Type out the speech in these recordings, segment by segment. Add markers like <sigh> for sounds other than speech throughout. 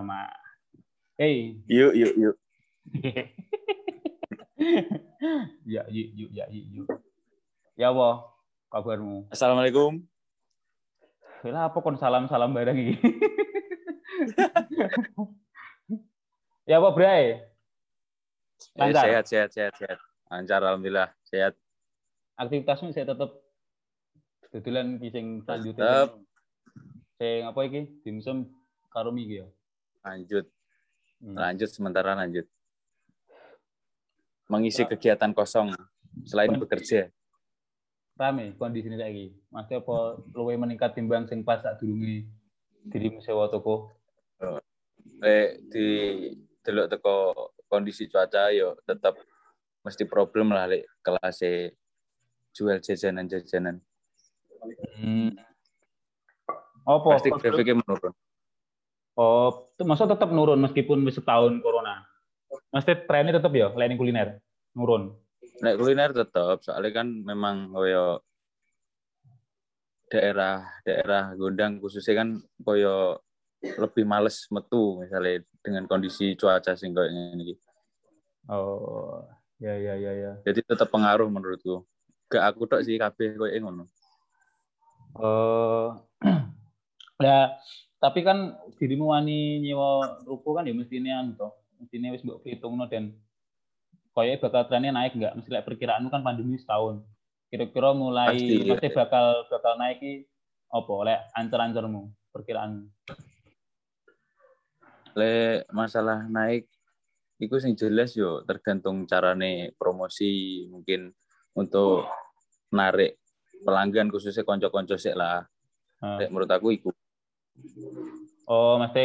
Pratama. Hey. Yuk, yuk, yuk. <laughs> ya, yuk, yuk, ya, yuk, yuk. Ya, apa kabarmu? Assalamualaikum. Lah apa kon salam-salam bareng iki? <laughs> ya, apa, Bray? Eh, Lancar. sehat, sehat, sehat, sehat. Lancar, alhamdulillah. Sehat. Aktivitasmu saya tetap kebetulan iki sing selanjutnya. Tetep. Sing apa iki? Dimsum karo iki ya. Lanjut, Hmm. lanjut sementara lanjut. Mengisi kegiatan kosong selain bekerja. Rame kondisi ini saiki. Maksudnya apa luwih meningkat timbang sing pas sak durunge dirimu sewa toko? Eh, di delok teko kondisi cuaca yo tetap mesti problem lah lek kelas jual jajanan-jajanan. Hmm. Apa? Pasti grafiknya menurun. Oh, itu maksudnya tetap nurun meskipun setahun corona. Maksudnya trennya tetap ya, lain kuliner nurun. Nek kuliner tetap, soalnya kan memang koyo daerah daerah Gondang khususnya kan koyo lebih males metu misalnya dengan kondisi cuaca sing koyo iki. Oh, ya ya ya ya. Jadi tetap pengaruh menurutku. Gak aku tok sih kabeh koyo ngono. Oh, <clears throat> ya tapi kan dirimu wani nyewa ruko kan ya mesti ini anu toh, mesti ini wis mbok hitungno dan koyo bakal trennya naik nggak? Mesti like, perkiraanmu kan pandemi setahun. Kira-kira mulai Pasti, pasti bakal bakal naik ki apa? Oleh ancer-ancermu perkiraan. Le masalah naik iku sing jelas yo tergantung carane promosi mungkin untuk narik pelanggan khususnya konco-konco sik lah. Ah. Lek menurut aku iku. Oh, mesti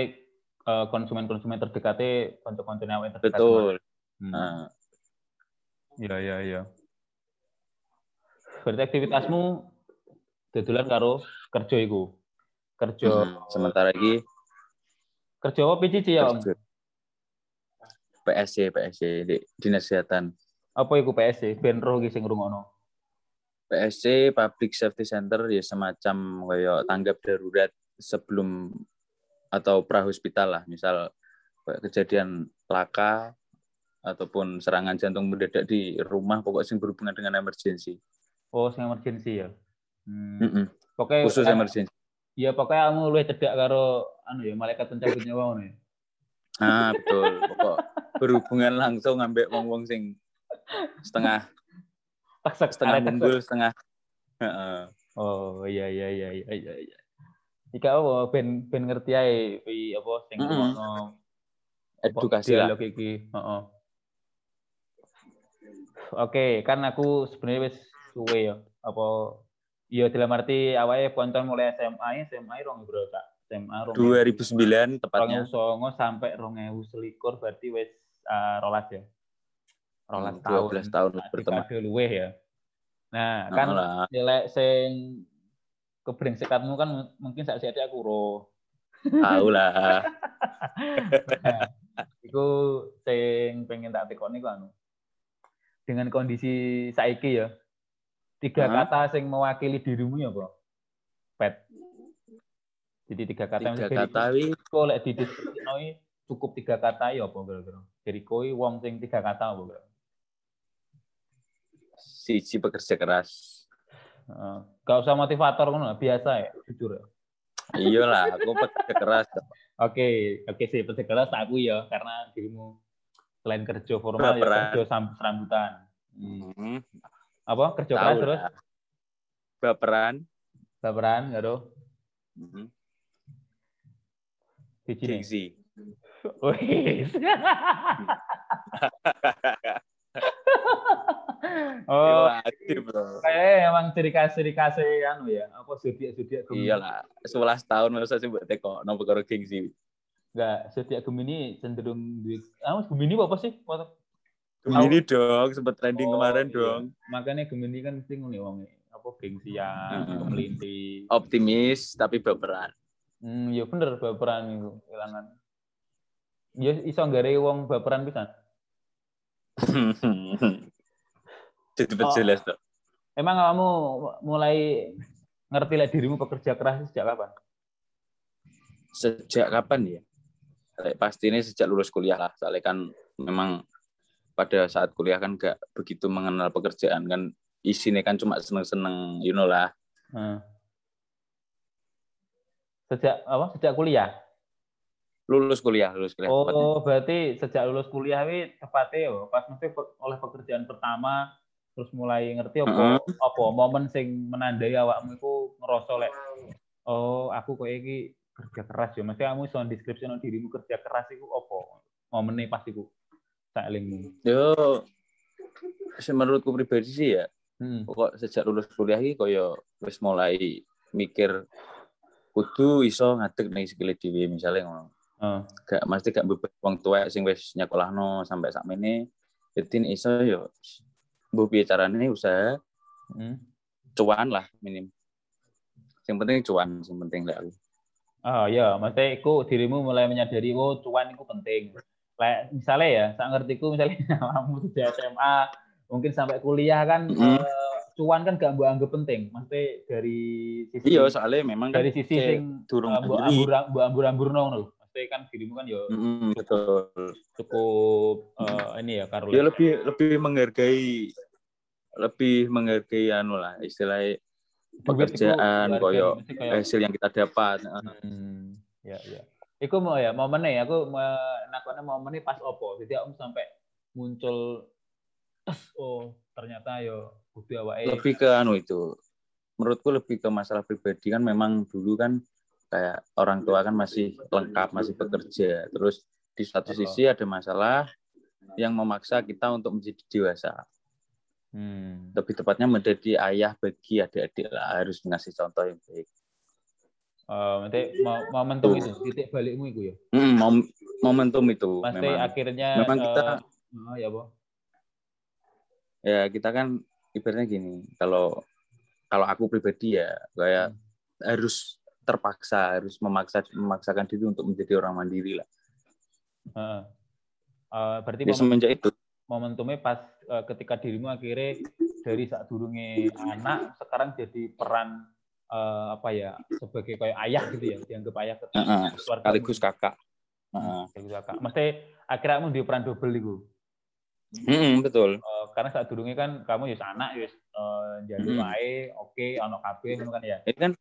eh, konsumen-konsumen terdekatnya konco-konco awake terdekat. Betul. Hmm. Nah, Iya, iya, iya. Berarti aktivitasmu dodolan karo kerja iku. Kerja hmm, sementara iki kerja apa cici ya, Om? PSC PSC di dinas kesehatan. Apa iku PSC? Ben roh iki sing ngrungokno. PSC Public Safety Center ya semacam kayak tanggap darurat sebelum atau pra hospital lah misal kejadian laka ataupun serangan jantung mendadak di rumah pokoknya yang berhubungan dengan emergensi Oh, sing emergency ya. Hmm. Mm-mm. Pokoknya khusus emergensi Iya, pokoknya kamu luwih cedek karo anu ya, malaikat pencabut nyawa ya. ah betul pokok berhubungan langsung ngambil wong-wong sing setengah Tak sak setengah munggul setengah. Oh iya iya iya iya iya. Ika apa ben ben ngerti ae pi apa sing Mm-mm. ngono edukasi lah iki, heeh. Oke, kan aku sebenarnya wis suwe ya. Apa iya dalam arti awake poncon mulai SMA, SMA rong bro tak. SMA rong 2009 tepatnya 2009 sampai 2021 berarti wis uh, rolas ya. Rolas Hmm, tahun. 12 tahun Nah, berteman dekade luwih ya. Nah, Nah, kan nilai sing kebrengsekanmu kan mungkin saat saya aku ro. <laughs> tahu lah Nah, iku sing pengen tak tekoni ku anu. Dengan kondisi saiki ya. Tiga Hah? kata sing mewakili dirimu ya, Bro. Pet. Jadi tiga kata tiga kata wi lek dideskripsikan cukup tiga kata ya apa kira-kira? Dari koi wong sing tiga kata apa kira? siji pekerja keras. Gak usah motivator ngono, biasa ya, jujur ya. iya lah aku pekerja keras Oke, oke sih, pekerja keras aku ya, karena dirimu selain kerja formal ya Baperan. kerja sam- serambutan. Hmm, Apa? Kerja keras terus? baperan Baperan, gak ada? Mhm. Biji nih. gengsi Wis. <laughs> oh, Wajib, bro kayaknya emang ciri khas ciri khas anu ya, apa zodiak zodiak Gemini. iya lah 11 tahun masa sih buat teko no perkara gengsi Enggak, zodiak Gemini cenderung duit. Ah, Gemini apa sih? Gemini dong sempat trending Oh, kemarin iya. dong Makanya Gemini kan mesti ngono wong apa gengsian, Hmm. melinti. optimis tapi baperan Hmm, ya bener baperan itu kehilangan. Ya iso gare wong baperan pisan. <laughs> jadi Oh. jelas dong Emang kamu mulai ngerti lah dirimu pekerja keras sejak kapan? sejak kapan ya? Pasti ini sejak lulus kuliah lah. Soalnya kan memang pada saat kuliah kan gak begitu mengenal pekerjaan kan isinya kan cuma seneng-seneng you know lah. Hmm. Sejak apa? Sejak kuliah? Lulus kuliah, lulus kuliah. Oh, tepatnya. berarti sejak lulus kuliah ini tepatnya ya, pas mesti oleh pekerjaan pertama terus mulai ngerti apa uh -huh. apa momen sing menandai awakmu itu ngerasa lek oh aku kok iki kerja keras ya mesti kamu iso deskripsi dirimu kerja keras itu apa momennya pas iku tak elingmu yo menurutku pribadi sih ya hmm. kok sejak lulus kuliah iki koyo wis mulai mikir kudu iso ngadeg ning sikile dhewe misale ngono uh. gak mesti gak bebas wong tuwa sing wis nyekolahno sampai sakmene jadi iso yo bu caranya usaha hmm. cuan lah minim. Yang penting cuan yang penting lah oh ya maksudnya itu dirimu mulai menyadari oh cuan itu penting. Like, misalnya ya saya ngerti ku misalnya <laughs> kamu sudah SMA mungkin sampai kuliah kan mm. uh, cuan kan gak mbak anggap penting. Maksudnya dari sisi iya soalnya memang kan dari kan sisi sing durung uh, ambur ambur ambur maksudnya kan dirimu kan ya mm, betul. cukup uh, ini ya karena ya lebih lebih menghargai lebih menghargai anu lah istilahnya pekerjaan koyo hasil yang kita dapat. Hmm, ya ya. Iku mau ya momennya aku nakone momennya pas opo. Jadi aku sampai muncul oh ternyata yo kudu awake. Lebih ke anu itu. Menurutku lebih ke masalah pribadi kan memang dulu kan kayak orang tua kan masih lengkap, masih bekerja. Terus di satu sisi ada masalah yang memaksa kita untuk menjadi dewasa. Hmm. Lebih tepatnya menjadi ayah bagi adik-adik lah harus ngasih contoh yang baik. Uh, nanti momentum itu titik balikmu itu ya. Hmm, mom momentum itu. Pasti memang. akhirnya. Memang kita. Uh, ya boh. Ya kita kan ibaratnya gini. Kalau kalau aku pribadi ya kayak hmm. harus terpaksa harus memaksa memaksakan diri untuk menjadi orang mandiri lah. Uh, uh, berarti ya, semenjak itu momentumnya pas ketika dirimu akhirnya dari saat durungnya anak sekarang jadi peran uh, apa ya sebagai kayak ayah gitu ya dianggap ayah ke uh, sekaligus kakak uh. sekaligus kakak mesti akhirnya kamu di peran double itu Hmm, betul. Uh, karena saat durungnya kan kamu ya anak ya uh, jadi hmm. oke okay, anak KB kan ya. Ini kan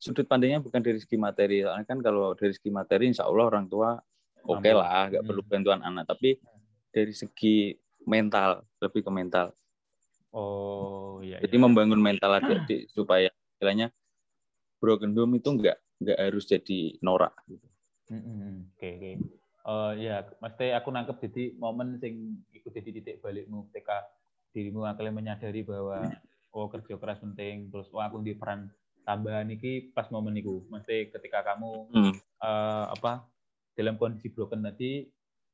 sudut pandangnya bukan dari segi materi. Soalnya kan kalau dari segi materi insya Allah orang tua oke okay lah, nggak hmm. perlu bantuan anak. Tapi dari segi mental lebih ke mental oh iya jadi iya. membangun mental adik supaya istilahnya broken home itu enggak enggak harus jadi norak gitu. Oke oke. Uh, ya, mesti aku nangkep jadi momen sing ikut jadi titik balikmu ketika dirimu akhirnya menyadari bahwa oh kerja keras penting terus oh aku di peran tambahan iki pas momen itu mesti ketika kamu hmm. uh, apa dalam kondisi broken tadi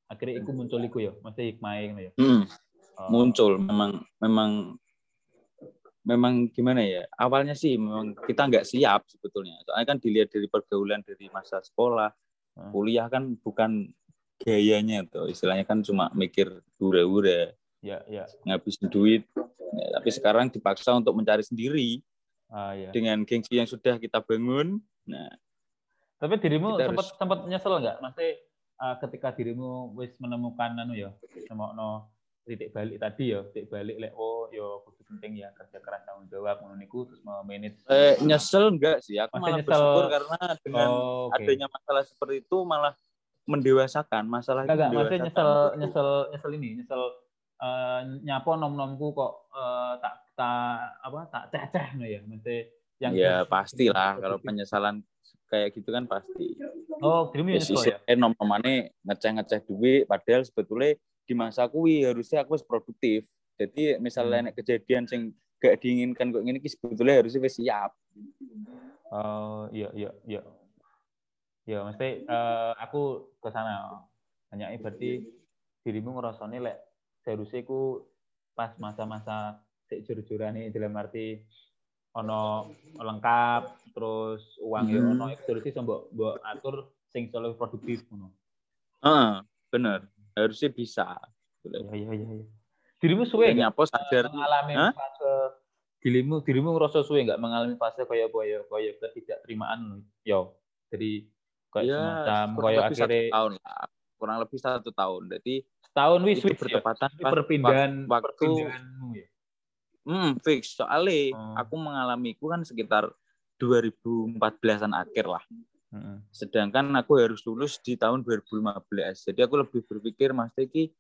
akhirnya itu muncul itu ya mesti hikmah ya hmm. oh. muncul memang memang memang gimana ya awalnya sih memang kita nggak siap sebetulnya soalnya kan dilihat dari pergaulan dari masa sekolah hmm. kuliah kan bukan gayanya tuh istilahnya kan cuma mikir hura-hura ya ya ngabisin duit ya, tapi sekarang dipaksa untuk mencari sendiri ah, ya. dengan gengsi yang sudah kita bangun nah tapi dirimu sempat harus... sempat nyesel nggak masih uh, ketika dirimu wis menemukan anu ya no titik balik tadi ya titik balik lek oh yo kudu penting ya kerja keras tanggung jawab ngono niku terus mau manage eh nyesel enggak sih aku malah nyesel. bersyukur karena dengan oh, okay. adanya masalah seperti itu malah mendewasakan masalah enggak, enggak maksudnya nyesel nyesel nyesel ini nyesel uh, nyapo nom-nomku kok uh, tak tak apa tak ceh-ceh ya mesti yang ya pastilah kalau penyesalan kayak gitu kan pasti. Oh, dirimu ya ya. Eh nom nomane ngeceh-ngeceh duit padahal sebetulnya di masa kuwi harusnya aku produktif. Jadi misalnya hmm. kejadian sing gak diinginkan kok ini sebetulnya harusnya wis siap. Oh, iya iya iya. Ya, mesti uh, aku ke sana. Hanya berarti dirimu ngerasane lek seharusnya ku pas masa-masa sik jur-jurane dalam arti ono lengkap terus uang ya ono terus sih mbok mbok atur sing selalu produktif ngono. Ah, bener. Harusnya bisa. Iya iya iya. iya. Dirimu suwe enggak apa sadar mengalami huh? fase dirimu dirimu ngerasa suwe enggak mengalami fase kaya kaya kaya ketidakterimaan yo. Jadi kayak ya semacam satu akhirnya tahun lah kurang lebih satu tahun jadi tahun wis ya? bertepatan pas perpindahan wak- waktu perpindahanmu ya. Hmm, fix soalnya Oh. aku mengalami itu kan sekitar 2014an akhir lah Heeh. sedangkan aku harus lulus di tahun 2015 jadi aku lebih berpikir mas Teki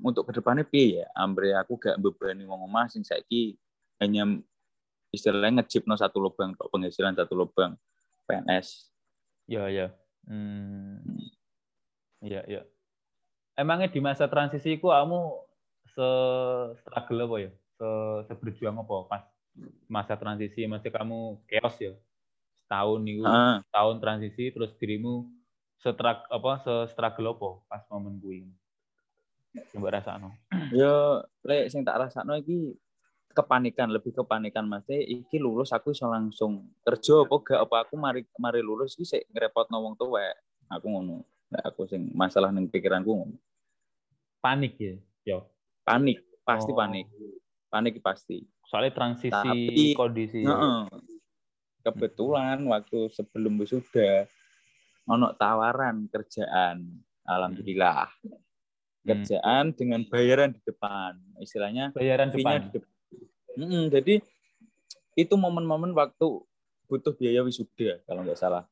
untuk ke depannya piye ya ambre aku gak bebani ngomong mas sing saiki hanya istilahnya ngejipno satu lubang tok penghasilan satu lubang PNS Ya ya. Hmm. Iya iya. Emangnya di masa transisi ku kamu se struggle apa ya? Se seberjuang apa? Pas masa transisi masih kamu chaos ya? Setahun nih Heeh. tahun transisi terus dirimu setrag apa se struggle apa pas momen kuwi? Coba rasakno. <clears throat> Yo lek sing tak rasakno iki kepanikan lebih kepanikan mas. Teh, iki lulus aku iso langsung kerja apa gak apa aku mari mari lulus iki sik ngrepotno wong tuwa. Aku ngono. Lek aku sing masalah ning pikiranku ngono. Panik ya? Yo. Panik pasti Oh. panik panik pasti soalnya transisi Tapi- kondisi Heeh. kebetulan waktu sebelum wisuda ono tawaran kerjaan alhamdulillah Hmm. kerjaan dengan bayaran di depan istilahnya bayaran depan di depan. Mm-mm, jadi itu momen-momen waktu butuh biaya wisuda kalau nggak salah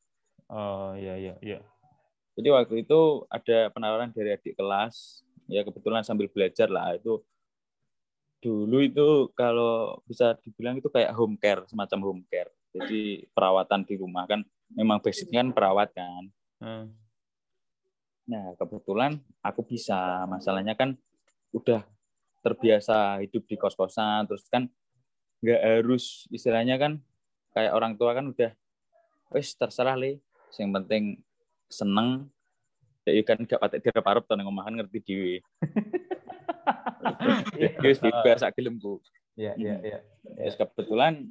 oh iya iya iya jadi waktu itu ada penawaran dari adik kelas ya kebetulan sambil belajar lah itu dulu itu kalau bisa dibilang itu kayak home care semacam home care. Jadi perawatan di rumah kan memang basicnya kan perawat kan. Hmm. nah kebetulan aku bisa. Masalahnya kan udah terbiasa hidup di kos-kosan terus kan nggak harus istilahnya kan kayak orang tua kan udah wes terserah le. Yang penting seneng. Ya kan gak patek omahan ngerti dhewe <laughs> wis bebas sak gelemku iya iya iya Terus kebetulan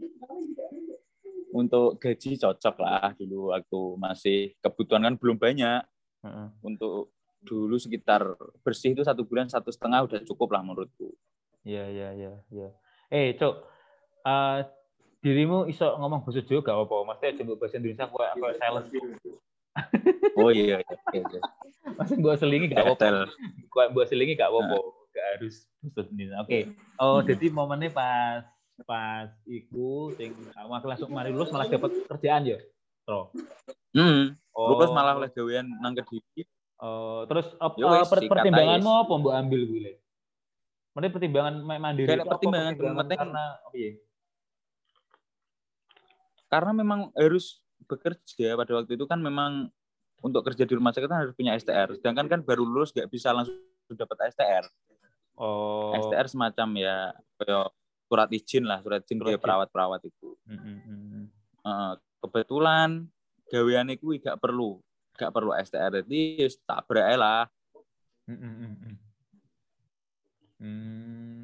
untuk gaji cocok lah dulu waktu masih kebutuhan kan belum banyak Heeh. untuk dulu sekitar bersih itu satu bulan satu setengah udah cukup lah menurutku Iya, iya, iya, iya. Eh, Cok, eh, dirimu iso ngomong bahasa Jawa gak apa-apa? Maksudnya coba bahasa Indonesia kok aku sales. oh iya iya iya, iya. <laughs> Maksudnya buat selingi gak apa-apa. Selingi gak apa-apa. Gak harus Indonesia. Oke. Oh, jadi momennya pas pas iku sing kamu langsung mari lulus malah dapat kerjaan ya, Tro. hmm, Oh, lulus malah oleh gawean nang kediri oh, terus apa Ya wes, per- singkat pertimbanganmu apa mbok ambil? Le? Maksudnya pertimbangan ma- mandiri Kayak pertimbangan pertimbangan penting. karena apa ya? karena memang harus bekerja pada waktu itu kan memang untuk kerja di rumah sakit kan harus punya STR sedangkan kan baru lulus nggak bisa langsung dapat STR Oh. STR semacam ya surat izin lah surat izin kayak izin. perawat-perawat itu Mm, mm, mm, mm. Heeh, kebetulan gawean iku gak perlu gak perlu STR jadi tak berai lah Hmm, hmm, hmm, hmm. Hmm.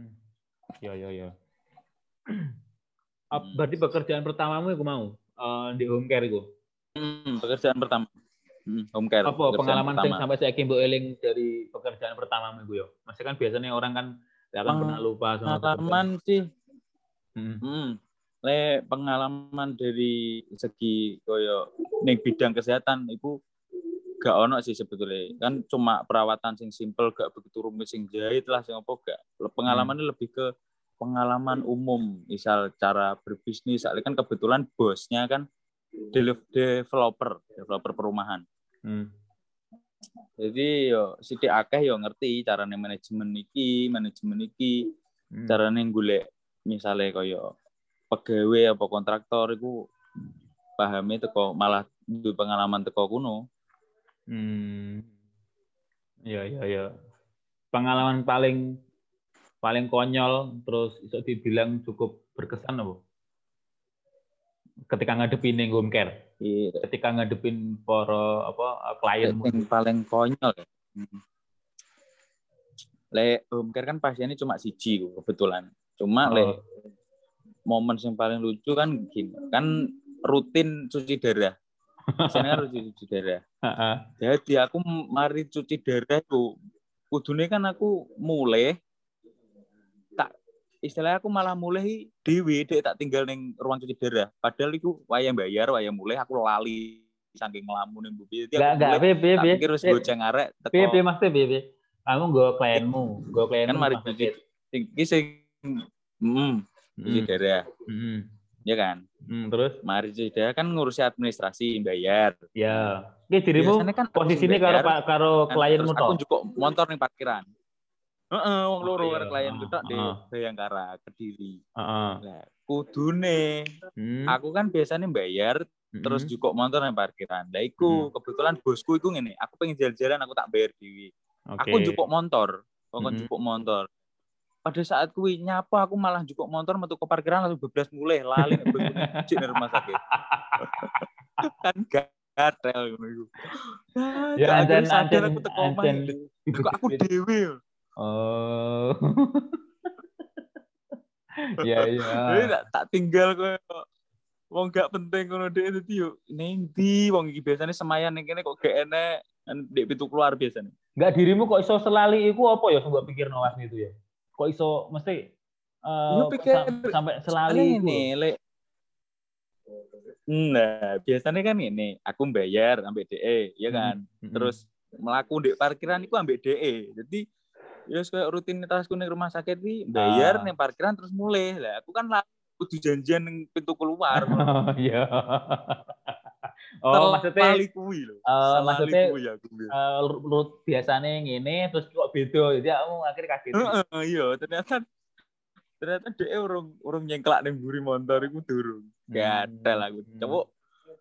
Ya, ya, ya. Berarti pekerjaan pertamamu aku mau eh, di home care itu. Hmm, pekerjaan pertama Hmm, home care Apa pengalaman sing pertama. sampai saya mbok eling dari pekerjaan pertamamu itu ya? Masih kan biasanya orang kan gak akan pernah lupa sama pengalaman sih. Hmm. Hmm. Le pengalaman dari segi koyo ning bidang kesehatan itu gak ono sih sebetulnya. Kan cuma perawatan sing simpel gak begitu rumit sing jahit lah sing apa gak. Pengalamannya lebih ke pengalaman umum, misal cara berbisnis. Soalnya kan kebetulan bosnya kan de- developer, developer perumahan. Hmm. Jadi yo sithik akeh yo ngerti carane manajemen iki, manajemen iki, Hmm. carane golek misale kaya pegawai apa kontraktor iku pahami teko malah duwe pengalaman teko kuno. Hmm. Ya, ya, ya. Pengalaman paling paling konyol terus bisa dibilang cukup berkesan apa? Ketika ngadepin ning home care, Iya. ketika ngadepin para apa klienmu. Yang paling konyol ya. Hmm. Le home care kan pasiennya cuma siji kebetulan. Cuma le Oh. momen yang paling lucu kan gini, kan rutin cuci darah. Pasiennya kan rutin cuci darah. <laughs> Jadi aku mari cuci darah ku kudune kan aku mulai istilahnya aku malah mulai dewi dek tak tinggal neng ruang cuci darah. Padahal iku wayang bayar, wayang mulai aku lali saking ngelamun Bu Piye. Enggak, enggak, piye piye Tak pikir goceng arek. Piye piye maksudnya piye piye. Kamu nggo klienmu, nggo klienmu. Kan mari sakit. Iki sing hmm, iki Hmm, daerah, hmm, ya kan? hmm, terus Mari daerah kan ngurusi administrasi bayar. ya. Iki dirimu kan posisinya harus karo karo kan. klienmu Terus aku toh. juga motor ning parkiran. Heeh, wong loro iya. karo klien Ah, tok di. Bayangkara, Kediri. Heeh. Lah, kudune Hmm, aku kan biasanya bayar hmm, terus juga motor ning parkiran. Lah iku kebetulan bosku iku ngene, aku pengen jalan-jalan aku tak bayar dhewe. Oke. Aku njupuk motor, kok Mhm. njupuk motor. Pada saat kuwi nyapa aku malah njupuk motor metu ke parkiran langsung bebas mulai lali nek bosku ning rumah sakit. <laughs> kan gatel ngono iku. Ya, gak ancen- aku teko aku <laughs> dhewe. Oh. <laughs> ya Jadi ya. tak, tak tinggal koyo wong gak penting ngono dhek dadi yo ning ndi wong iki biasanya semayan ning kene kok gak enek kan ndek pintu keluar biasanya. Enggak dirimu kok iso selali iku apa ya mbok pikir nawas itu ya? Kok iso mesti eh, Lu pikir sam- sampai selali ini, lek Nah, biasanya kan ini, aku bayar ambek DE, ya kan. Hmm, Terus melaku di parkiran itu ambek DE. Jadi ya kayak rutinitasku ning rumah sakit iki bayar Ah. ning parkiran terus mulai. Lah aku kan lah kudu janjian ning pintu keluar. <laughs> Oh iya. <laughs> Oh maksudnya Lali kuwi lho. Selali maksudnya kuwi aku biar. eh, rut biasanya ngene terus kok beda jadi kamu akhirnya kaget. Heeh, iya, ternyata ternyata DE urung urung nyengklak ning mburi motor iku durung. Gatel aku. Hmm.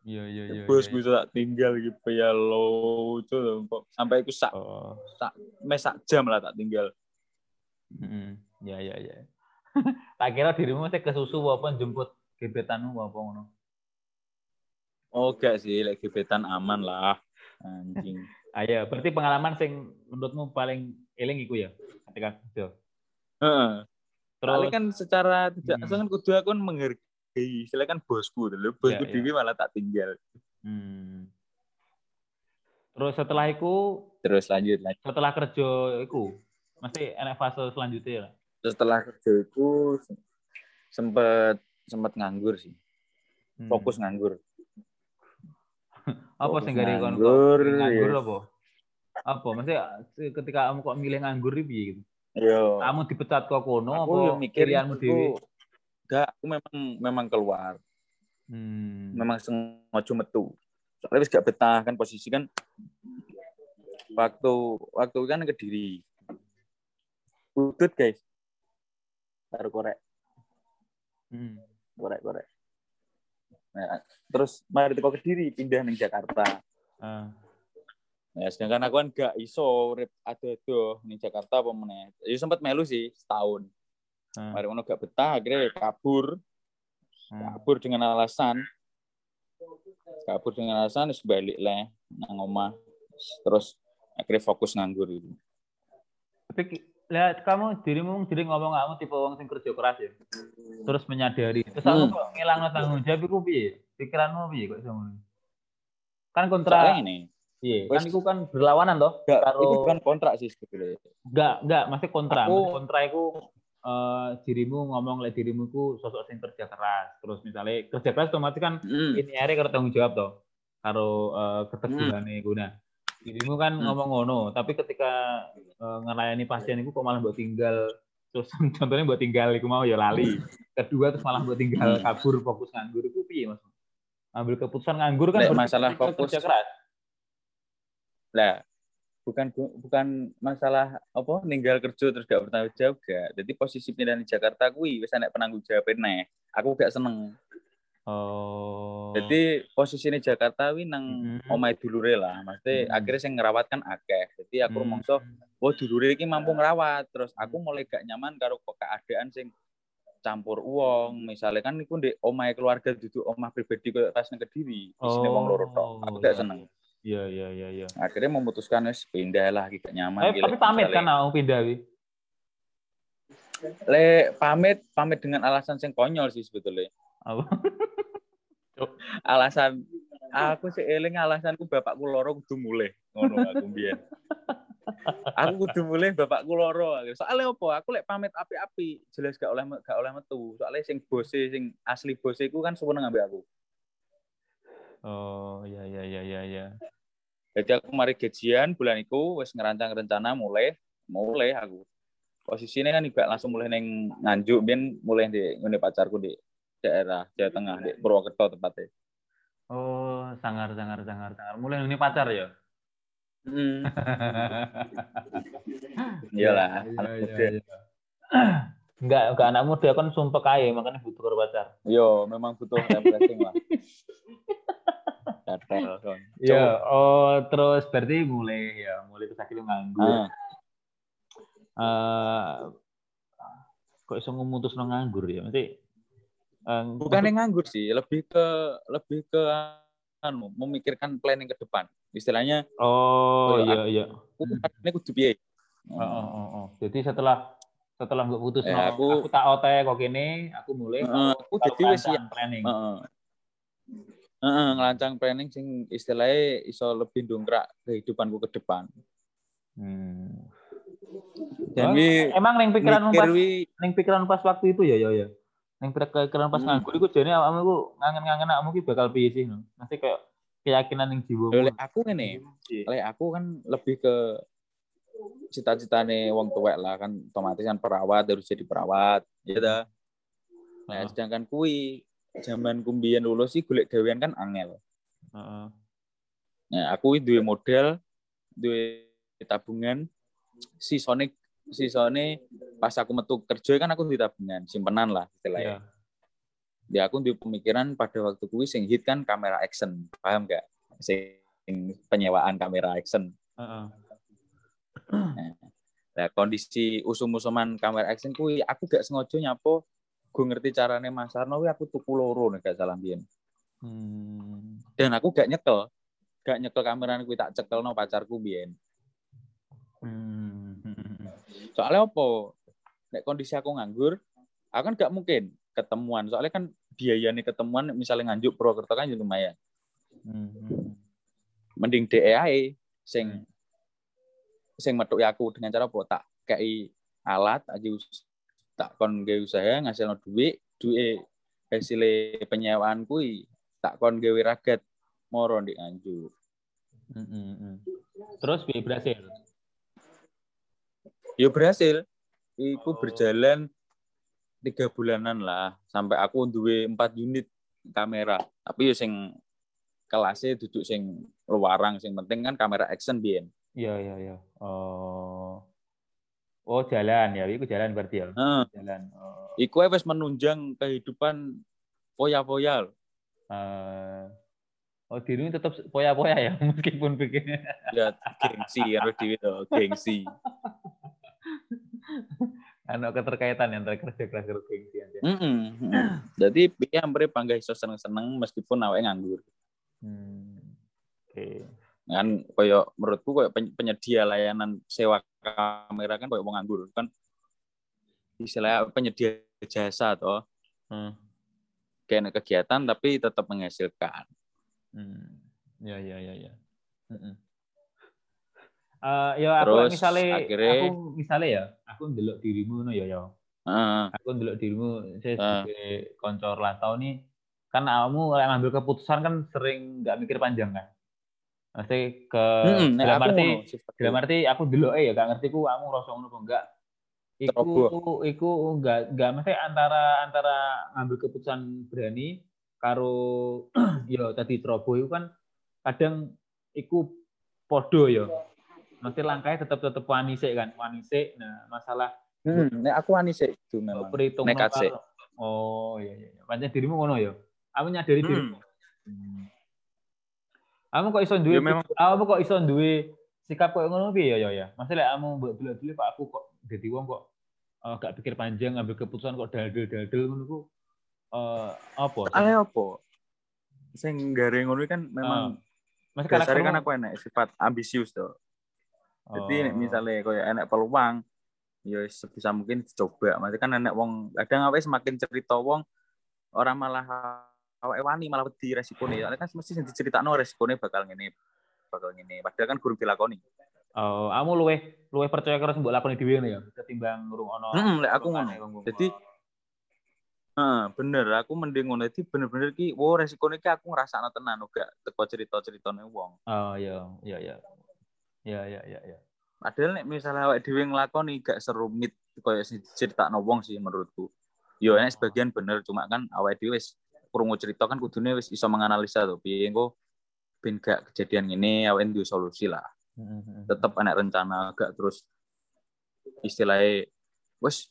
Iya iya iya. bos iya. gue tak tinggal gitu ya lucu loh kok sampai aku sak Oh. sak mes sak jam lah tak tinggal Mm, ya ya ya. <laughs> tak kira dirimu mesti ke susu apa jemput gebetanmu apa ngono. oh gak sih lagi gebetan aman lah anjing <laughs> Ah ya, berarti pengalaman sing menurutmu paling eling iku ya ketika kerja. Heeh. Terus kan secara tidak Hmm. langsung kan kudu aku kan menghargai istilahnya kan bosku dulu bosku Ya, ya. dewi malah tak tinggal hmm. Terus setelah iku terus lanjut lanjut setelah kerja iku masih enak fase selanjutnya lah. setelah kerja itu sempet sempet nganggur sih Hmm. fokus nganggur apa kon kok nganggur, nganggur yes. apa? Apa? Maksudnya ketika kamu kok milih nganggur piye gitu? yo Kamu dipecat kok kono aku apa mikir aku- dewe? Gak aku memang memang keluar Hmm. memang sengaja metu. Soalnya wis gak betah kan posisi kan waktu waktu kan kediri. Udut guys. Baru korek, Hmm. korek, korek. Nah, terus mari teko kediri pindah ning Jakarta. Ah. Nah, sedangkan aku kan gak iso urip ado-ado ning Jakarta apa meneh. Ya sempat melu sih setahun. Ah. Mari gak betah akhirnya kabur. Ah. kabur dengan alasan kabur dengan alasan wis balik lah nang omah terus akhirnya fokus nganggur gitu. Tapi lihat kamu dirimu jadi ngomong kamu tipe orang sing kerja keras ya. Terus menyadari. Terus kamu Hmm. kok ngilang tanggung jawab iku piye? Pikiranmu piye kok ngono? Kan kontra Soalnya ini iya, kan iku kan berlawanan toh. gak, Karo itu bukan kontrak sih sebetulnya. enggak, enggak, masih kontra. Aku- kontra iku eh dirimu ngomong lek dirimu ku sosok sing kerja keras. Terus misalnya kerja keras otomatis kan Hmm. ini hari karo tanggung jawab toh. Karo uh, keteguhannya iku nah. Dirimu kan Hmm. ngomong ngono, tapi ketika eh, ngelayani pasien iku kok malah buat tinggal terus <laughs> contohnya buat tinggal iku mau ya lali. Kedua terus malah buat tinggal Hmm. kabur fokus nganggur iku piye Mas? Ambil keputusan nganggur kan Lek masalah fokus- kerja keras. Lah, bukan bukan masalah apa ninggal kerja terus gak bertanggung jawab gak. Jadi posisi pindah di Jakarta kuwi wis enek penanggung jawab neh. Aku gak seneng. Oh. Jadi posisi di Jakarta kuwi nang Mhm. omahe dulure lah. Maksudnya Mhm. akhirnya sing ngerawat kan akeh. Jadi aku Hmm. rumangsa oh dulure iki mampu ngerawat. Terus aku mulai gak nyaman karo keadaan sing campur uang. Misalnya kan iku ndek omahe keluarga duduk omah pribadi pas nang Kediri. Isine wong loro tok. Aku gak iya. seneng. Iya iya iya iya. Akhirnya memutuskan wis pindah lah iki gak nyaman. Eh, tapi pamit kan aku pindah wi. Le pamit pamit dengan alasan sing konyol sih sebetulnya. Apa? Alasan aku sih eling alasanku bapakku loro kudu mulai ngono aku mbiyen. aku kudu mulai bapakku loro. Soalnya apa? Aku lek pamit api-api jelas gak oleh gak oleh metu. Soalnya sing bose sing asli bose iku kan seneng ambek aku. Oh, iya iya iya iya iya. Jadi aku mari gajian bulan itu wis ngerancang rencana mulai mulai aku. Posisinya kan juga langsung mulai neng nganjuk ben mulai di ngene pacarku di daerah Jawa Tengah di Purwokerto tepatnya. Oh, sangar sangar sangar sangar. Mulai ini pacar ya? Hmm. <laughs> Iyalah, Iya, iya, muda. iya. <clears throat> Enggak, enggak anak muda kan sumpah kaya makanya butuh pacar. Yo, memang butuh refreshing lah. <laughs> Don. Iya, oh terus berarti mulai ya, mulai terus akhirnya nganggur. Ah, Eh, kok iso memutus nganggur ya? Mesti eh, bukan yang nganggur sih, lebih ke lebih ke anu, memikirkan planning ke depan. Istilahnya, Oh iya iya. aku ini kudu piye. Oh, oh, oh, oh. Jadi setelah setelah mbok putus Eh, no, aku- aku, tak ote kok kene, aku mulai Heeh, aku jadi wis siap. planning. Heeh. Heeh, ngelancang planning sing istilahnya iso lebih dongkrak kehidupanku ke depan. Hmm. Jadi emang ning pikiran mikir pas wi ning pikiran pas waktu itu ya ya ya. Ning pikiran pas Hmm. nganggur iku jane awakmu iku ngangen-ngangen awakmu ki bakal piye sih? Nanti kayak keyakinan ning jiwa. oleh aku ngene, oleh aku kan lebih ke cita-citane wong tuwek lah kan otomatis kan perawat harus jadi perawat ya dah nah sedangkan kui zaman kumbian lulus sih golek gawean kan angel Heeh. nah aku duwe model duwe tabungan si Sonic si Sony pas aku metu kerja kan aku duwe tabungan simpenan lah istilahnya Iya. ya aku duwe pemikiran pada waktu kui sing hit kan kamera action paham gak sing penyewaan kamera action Heeh. Nah, kondisi usum-usuman kamera action kuwi aku gak sengaja nyapo gue ngerti carane Mas Arno aku tuku loro nek gak salah mbiyen. Hmm. Dan aku gak nyekel. Gak nyekel kamerane kuwi tak cekelno pacarku mbiyen. Hmm. Soalnya apa? Nek kondisi aku nganggur, aku kan gak mungkin ketemuan. Soalnya kan biayanya ketemuan misalnya nganjuk Purwokerto kan ya lumayan. Hmm. Mending DE ae sing sing metuki aku dengan cara apa? Tak kei alat aja tak kon gawe usaha ngasilno duit, duit hasil penyewaan kuwi tak kon gawe ragat moro di Nganjuk. Hmm, hmm. Terus piye berhasil? Yo berhasil. Iku Oh. berjalan tiga bulanan lah sampai aku duwe empat unit kamera. Tapi yo sing kelasnya duduk sing luarang sing penting kan kamera action biyen. Iya iya iya. Oh. Oh jalan ya, itu jalan berarti ya. Heeh. Jalan. Oh. Iku wis menunjang kehidupan foya-foya. lho. Eh, oh dirimu tetap poya-poya ya <laughs> meskipun bikin. Ya gengsi karo dhewe to, gengsi. <laughs> Ano keterkaitan antara kerja keras karo gengsi aja. Heeh. Jadi piye ampere bangga iso seneng-seneng meskipun awake nganggur. Hmm. Oke. Kan koyo menurutku koyo pen- penyedia layanan sewa kamera kan koyo nganggur kan istilah penyedia jasa toh Hmm. kayak kegiatan tapi tetap menghasilkan. Hmm. Ya ya ya ya. Heeh. Eh, ya aku Terus misalnya akhirnya- aku misalnya ya, aku ndelok dirimu no ya ya. Heeh. Aku ndelok dirimu saya sebagai konco rantau nih kan kamu ngambil keputusan kan sering nggak mikir panjang kan. Mesti ke nek dalam arti dalam arti aku dulu eh ya gak ngerti ku kamu rasa ngono apa enggak. Iku iku enggak enggak mesti antara antara ngambil keputusan berani karo <clears throat> ya tadi ceroboh itu kan kadang iku podo ya. Mesti langkahnya tetap tetap wani sik kan, wani sik. Nah, masalah Hmm, nek aku wani sik itu memang. perhitung Nekat sik. Oh iya iya. iya. Pancen dirimu ngono ya. Aku nyadari Hmm. dirimu. Hmm. Kamu kok iso duwe Ya, memang. kamu kok iso duwe sikap kok ngono piye ya ya ya. Lek kamu mbok dulu-dulu kok aku kok dadi wong kok eh, gak pikir panjang ngambil keputusan kok daldel-daldel ngono ku eh apa? Ale opo? Sing garing ngono kan memang Masih dasarnya kan karaktermu- aku enak sifat ambisius tuh. Jadi Oh. misalnya koyo enak peluang ya sebisa mungkin dicoba. Maksudnya kan enak wong kadang awake semakin cerita wong orang malah awake wani malah wedi resikone. Soalnya kan mesti sing diceritakno resikone bakal ngene bakal ngene. Padahal kan gurung dilakoni. Oh, kamu luwe luwe percaya karo sing mbok lakoni dhewe ngono ya ketimbang ngrungokno. Heeh, lek aku ngono. Jadi Heeh, bener, aku mending ngono iki bener-bener ki wo resikone ki aku ngrasakno tenan gak teko cerita-ceritane wong. Oh iya, iya iya. Iya iya iya iya. Padahal nek misalnya awake dhewe nglakoni gak serumit koyo sing critakno wong sih menurutku. Yo nek sebagian bener cuma kan awake dhewe wis krungu cerita kan kudune wis iso menganalisa tuh piye engko ben gak kejadian ngene awake duwe solusi lah. Mm-hmm. Tetep ana rencana gak terus istilahnya wis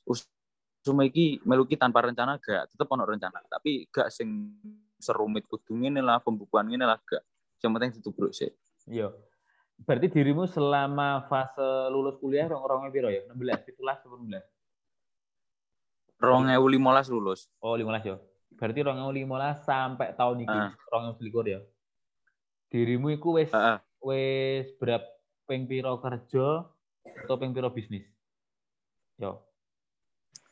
cuma iki meluki tanpa rencana gak tetep ono rencana tapi gak sing serumit kudu ngene lah pembukuan ngene lah gak yang penting ditubruk sih Iya. Berarti dirimu selama fase lulus kuliah rong rongnya piro ya? 16, 17, 19. rong ewu limolas lulus Oh, 15 ya. Berarti rong limolas sampai tahun ini, Ah. rong selikur ya. Dirimu iku wis Heeh. wis berapa ping piro kerja atau ping piro bisnis? Yo,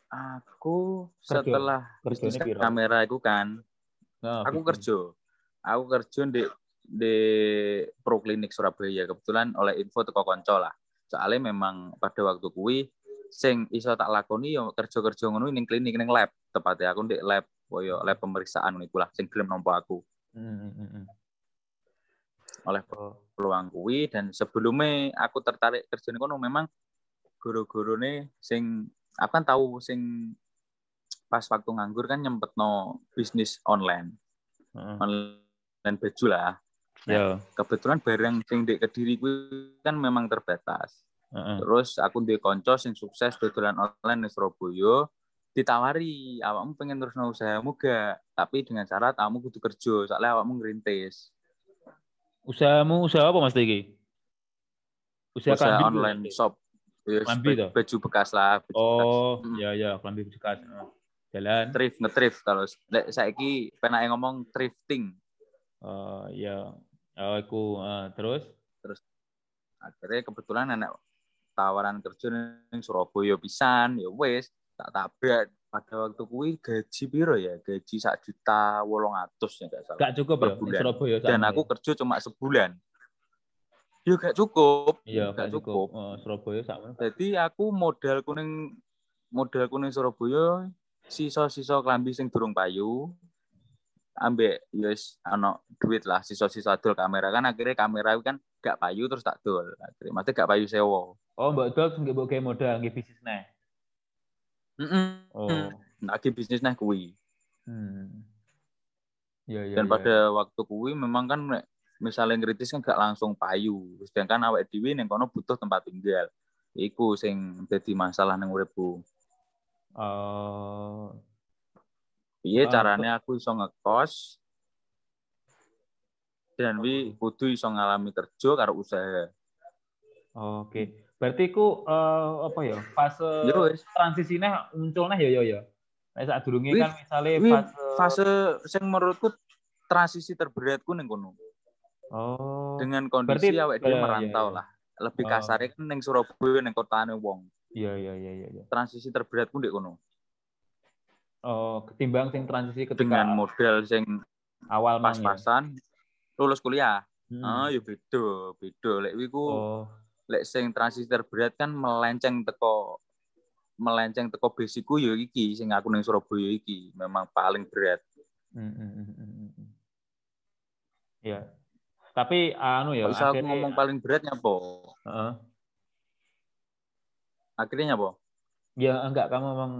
aku Kerja. setelah bisnis piro? kamera itu kan Nah, aku bisnis. kerja aku kerja di di Pro Klinik Surabaya kebetulan oleh info teko konco lah soalnya memang pada waktu kuwi sing iso tak lakoni yo kerja-kerja ngono ning klinik ning lab tepatnya aku di lab koyo lab pemeriksaan ngono iku lah sing gelem nampa aku. Hmm, hmm, hmm, hmm. oleh Oh, peluang kuwi dan sebelumnya aku tertarik kerja kono memang guru-gurune sing aku kan tahu sing pas waktu nganggur kan nyempetno bisnis online. Heeh. online baju lah. Yo, kebetulan barang sing di kediri kan memang terbatas. Heeh. terus aku duwe kanca sing sukses dodolan online di Surabaya ditawari awakmu pengen terus usahamu gak tapi dengan syarat kamu kudu kerja soalnya awakmu ngerintis Usahamu usaha apa Mas Diki? Usaha, usaha online Mas? shop Yes, Klambi baju, toh? baju bekas lah baju bekas. Oh, Mm. ya ya, klambi bekas. Jalan. thrift ngethrift kalau lek saiki penake ngomong thrifting Oh, ya. Oh, iku eh, terus akhirnya kebetulan anak tawaran kerja ning Surabaya pisan ya wis tak tabrak pada waktu kuwi gaji piro ya gaji sak juta wolong atus ya gak salah gak cukup Per ya bulan. Surabaya dan aku ya? kerja cuma sebulan ya gak cukup iya gak gak cukup. Oh, Surabaya sama. jadi aku modal kuning modal kuning Surabaya sisa-sisa klambi sing durung payu ambek yes ano duit lah sisa-sisa dol kamera kan akhirnya kamera kan gak payu terus tak dol akhirnya maksudnya gak payu sewa Oh, Mbak Dol nggak bawa kayak modal nggak bisnis nih. Mm-mm. Oh. lagi bisnis nah kuwi Hmm. Ya, ya, dan ya. pada waktu kuwi memang kan misalnya ngeritis kan gak langsung payu sedangkan awake dhewe ning kono butuh tempat tinggal iku sing dadi masalah nang uripku Oh. piye Ah, carane aku iso ngekos dan wi kudu iso ngalami kerja karo usaha Oke. Berarti ku eh, apa ya? Fase Ya transisinya munculnya ya ya ya. Nah, saat durungnya Wih, kan misalnya wih, fase fase sing menurutku transisi terberatku ning kono Oh. dengan Berarti- kondisi awake ya, dhewe ya, merantau ya. lah lebih Oh. kasarnya kan ning Surabaya ning kotane wong Iya iya iya iya. iya. transisi terberatku ndek kono Oh, ketimbang sing transisi ketika dengan modal sing awal mang ya. pas-pasan lulus kuliah Hmm. ah ya beda beda lek kuwi ku Oh. Lek sing transisi terberat kan melenceng teko melenceng teko basicku ya iki sing aku ning Surabaya iki memang paling berat hmm, hmm. Iya. Tapi anu ya usah aku akhirnya ngomong paling berat nyapa Heeh. akhirnya nyapa ya enggak kamu ngomong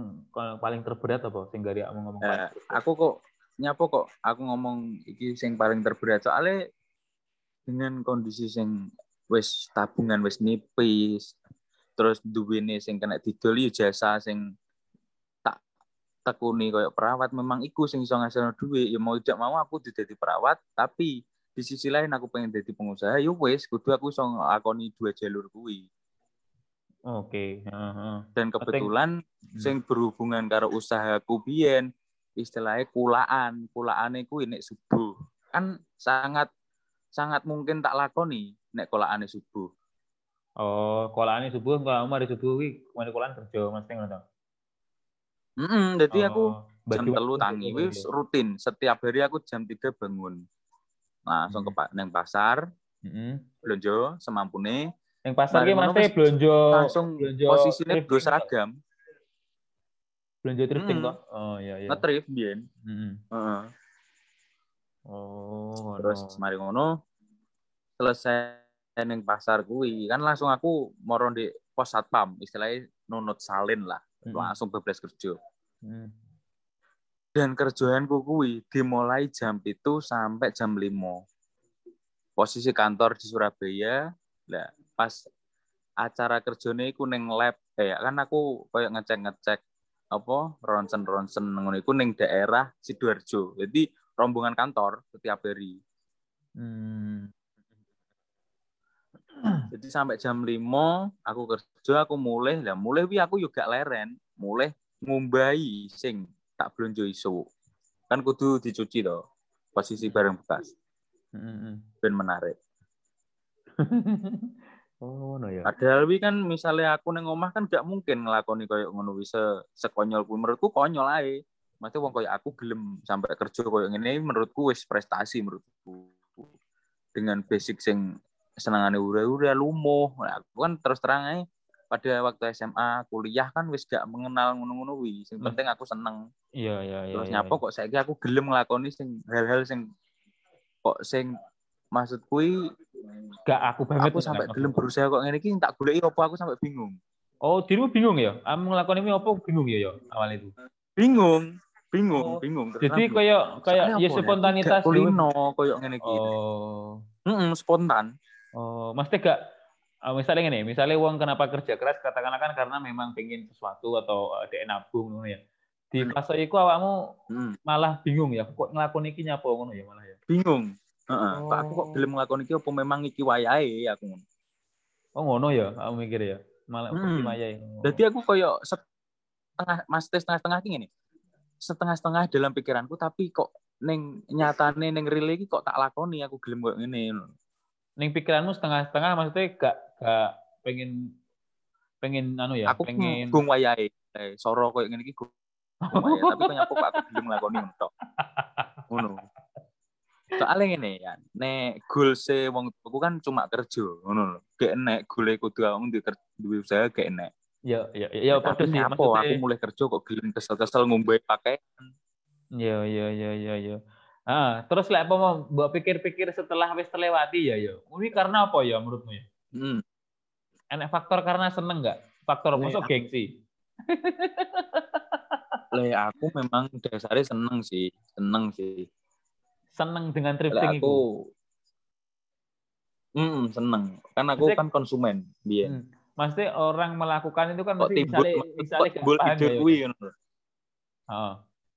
paling terberat apa sehingga dia kamu ngomong Eh, aku kok nyapa kok aku ngomong iki sing paling terberat soalnya dengan kondisi sing wis tabungan wis nipis terus duwene sing kena didol ya jasa sing tak tekuni koyo perawat. Memang iku sing iso ngasilno duit ya mau tidak mau aku dadi perawat tapi di sisi lain aku pengen jadi pengusaha ya wis kudu aku iso ngakoni dua jalur kuwi. Oke. heeh. dan kebetulan sing berhubungan karo usahaku biyen istilahnya kulaan. Kulaane kuwi nek subuh. Kan sangat sangat mungkin tak lakoni nek kulaane subuh Oh, kolane subuh kalau mari subuh kuwi mari kolan kerja mesti ngono to. mm jadi aku Oh, jam bagi telu tangi wis rutin setiap hari aku jam 3 bangun langsung ke Hmm. pa- neng pasar Heeh. belanja semampune Yang pasar Mari ki ngono Mas belanja langsung thrifting gue to. seragam Belanja thrifting Hmm. toh? Oh iya iya. Ngetrip biyen. Heeh. Heeh. Oh, Terus ngono. mari ngono selesai ning pasar kuwi kan langsung aku moro di pos satpam istilahnya nunut salin lah langsung bebas kerja. Hmm. dan kerjaanku kuwi dimulai jam itu sampai jam 5 posisi kantor di Surabaya lah pas acara kerjane iku ning lab eh kan aku koyo ngecek-ngecek apa ronsen-ronsen ngono iku ning daerah Sidoarjo. Jadi rombongan kantor setiap hari. Hmm. Jadi sampai jam 5 aku kerja, aku mulai lah mulai wi aku juga leren, mulai ngumbai sing tak belanja iso. Kan kudu dicuci toh. Posisi barang bekas Heeh. ben menarik. <laughs> oh, no ya. Padahal wi kan misalnya aku neng omah kan gak mungkin ngelakoni koyo ngono wi se sekonyol kuwi menurutku konyol ae. Maksudnya wong koyo aku gelem sampai kerja koyo ngene menurutku wis prestasi menurutku. Dengan basic sing senengane ura-ura lumuh. Nah, aku kan terus terang ae pada waktu SMA kuliah kan wis gak mengenal ngono-ngono wi. Sing Hmm. penting aku seneng. Iya iya iya. Terus iya, nyapa kok saiki aku gelem nglakoni sing hal-hal sing kok sing maksud kuwi Gak aku banget. aku sampai gelem berusaha kok ngene iki tak goleki apa aku sampai bingung. Oh, dirimu bingung ya? Kamu ngelakuin ini apa bingung ya, ya awal itu? Bingung, bingung, Oh, bingung. Terus Jadi kayak kayak ya apa spontanitas kulino koyo ngene iki. Oh. Heeh, spontan. Oh, mesti gak ah, misalnya gini, misalnya uang kenapa kerja keras katakanlah kan karena memang pengen sesuatu atau uh, dia nabung ngono ya. Di Hmm. fase iku awakmu Heeh, malah bingung ya, kok ngelakoni iki nyapa ngono ya malah ya. bingung. Heeh, kok aku kok Oh. gelem nglakoni iki apa memang iki wayahe aku. Oh ngono ya, aku mikir ya. Malah Hmm. hmm. maya. Jadi aku koyo setengah mas setengah-setengah iki ngene. Setengah-setengah dalam pikiranku tapi kok ning nyatane ning real iki kok tak lakoni aku gelem koyo ngene. Ning pikiranmu setengah-setengah maksudnya gak gak pengen pengen anu ya, Aku pengen gung wayahe. Eh, soro koyo ngene iki gung tapi kok aku gelem nglakoni ngono tok. Ngono. Soalnya ngene ya, nek goals e wong tuaku kan cuma kerja, ngono lho. Gek enek goal kudu aku duwe ker- duwe usaha gek enek. ya ya ya, ya Tapi padha sih maksudnya. aku mulai kerja kok gelem kesel-kesel ngombe pakai Ya ya ya ya ya. Ah, terus lek apa mau mbok pikir-pikir setelah wis terlewati ya ya. Ini karena apa ya menurutmu ya? Hmm. Enak faktor karena seneng nggak? Faktor masuk aku- gengsi. <laughs> Le aku memang dasarnya seneng sih, seneng sih. Seneng dengan thrifting aku itu. Hmm, seneng. Kan aku Maksudnya- kan konsumen biyen. Hmm. Maksudnya orang melakukan itu kan mesti misalnya misalnya timbul ide ya, ya. kuwi ngono. Heeh.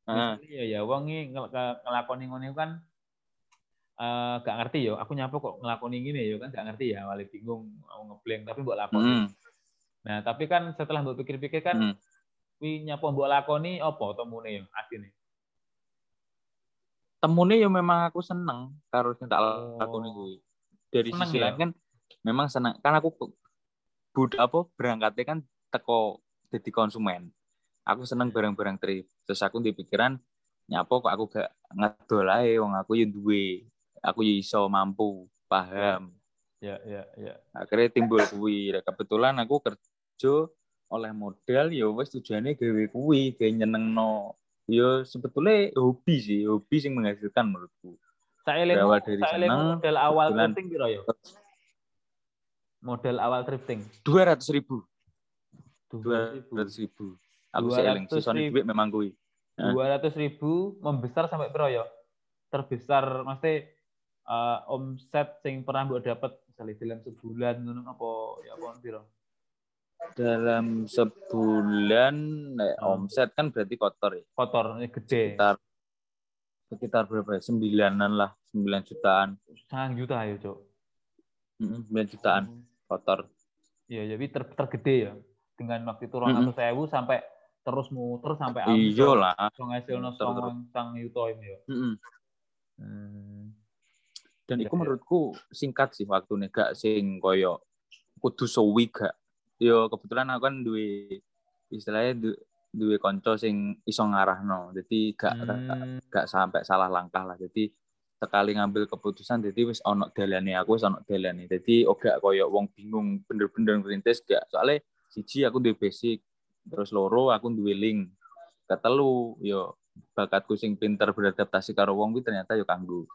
Misalnya ya ya wong iki ngelakoni kan eh gak ngerti ya. Aku nyapa kok ngelakoni gini ya kan gak ngerti ya, awalnya bingung mau ngeblank tapi mbok lakoni. Hmm. Nah, tapi kan setelah mbok pikir-pikir kan Hmm. kuwi nyapa mbok lakoni apa temune ya asine? Temune ya memang aku seneng karo sing tak Oh. lakoni kuwi. Dari Seneng sisi ya? lain kan memang seneng. Kan aku bud apa berangkatnya kan teko jadi konsumen. Aku seneng barang-barang thrift. Terus aku di pikiran nyapo kok aku gak ngedol ae wong aku ya duwe. Aku ya iso mampu, paham. Ya ya ya. akhirnya timbul kuwi kebetulan aku kerja oleh modal ya wes tujuannya gawe kuwi gawe nyenengno ya sebetulnya hobi sih hobi sing menghasilkan menurutku Saya Berawal dari saya seneng, model awal thrifting piro? Model awal thrifting. dua ratus ribu dua ratus ribu aku sih eling 200.000. sisone duit memang kuwi Hah? dua ratus ribu membesar sampai piro ya? Terbesar mesti eh, omset sing pernah mbok dapat misalnya dalam sebulan ngono apa ya apa piro? dalam sebulan nek Hmm. omset kan berarti kotor ya Kotor ini gede. sekitar sekitar berapa ya sembilanan lah sembilan jutaan Sangat juta ya, Cok. Mm, sembilan jutaan kotor Iya, jadi ter, tergede ya. Dengan waktu itu orang sewu sampai terus muter sampai iya lah So ngasilno Muter terus. song sang yuto ini ya. Hmm. dan itu menurutku singkat sih waktu gak sing koyo kudu suwi gak yo kebetulan aku kan duwe istilahnya du, duwe konco sing iso ngarahno jadi gak gak, Hmm. gak sampai salah langkah lah jadi sekali ngambil keputusan jadi wis ono dalane aku wis ono dalane jadi ora koyo wong bingung bener-bener ngerintis gak soalnya siji aku duwe basic terus loro aku duwe link ketelu yo bakatku sing pinter beradaptasi karo wong kuwi ternyata yo kanggo.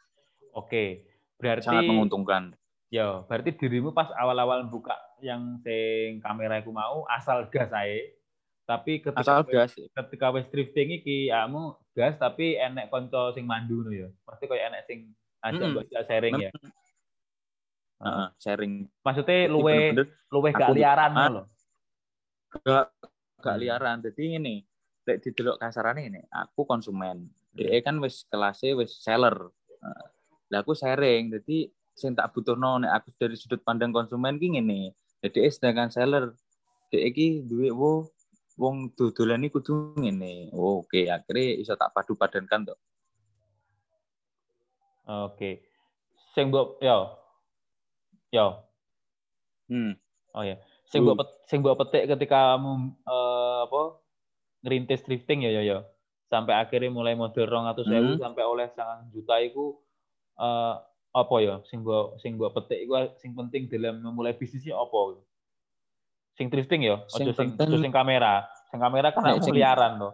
Oke. Berarti Sangat menguntungkan. Ya, berarti dirimu pas awal-awal buka yang sing kamera aku mau asal gas ae. Tapi ketika Asal gas. ketika wis drifting iki kamu gas tapi enek konco sing mandu no ya. Pasti koyo enek sing ajak mbok ajak sharing ya. Heeh, sharing. Maksudnya luwe luwe gak liaran loh. gak gak Hmm. liaran. Jadi ini lek didelok kasarane ini, aku konsumen. Dia kan wis kelasnya wis seller. Nah, Lah aku sharing. Jadi sing tak butuhno nek aku dari sudut pandang konsumen ki ngene. Jadi sedangkan seller dia iki duwe wo wong dodolan iki kudu ngene. Oh, Oke, akhirnya iso tak padu padankan tuh. Oke. Sing mbok yo. Yo. Hmm. Oh ya. Sing Hmm. mbok pet- sing mbok petik ketika eh, apa ngerintis drifting ya ya ya. Sampai akhirnya mulai model 200.000 Hmm. sampai oleh sangat juta iku eh apa ya sing mbok sing mbok petik iku sing penting dalam memulai bisnisnya apa? Sing drifting ya, ojo sing ojo sing kamera. Sing kamera kan aku liaran to.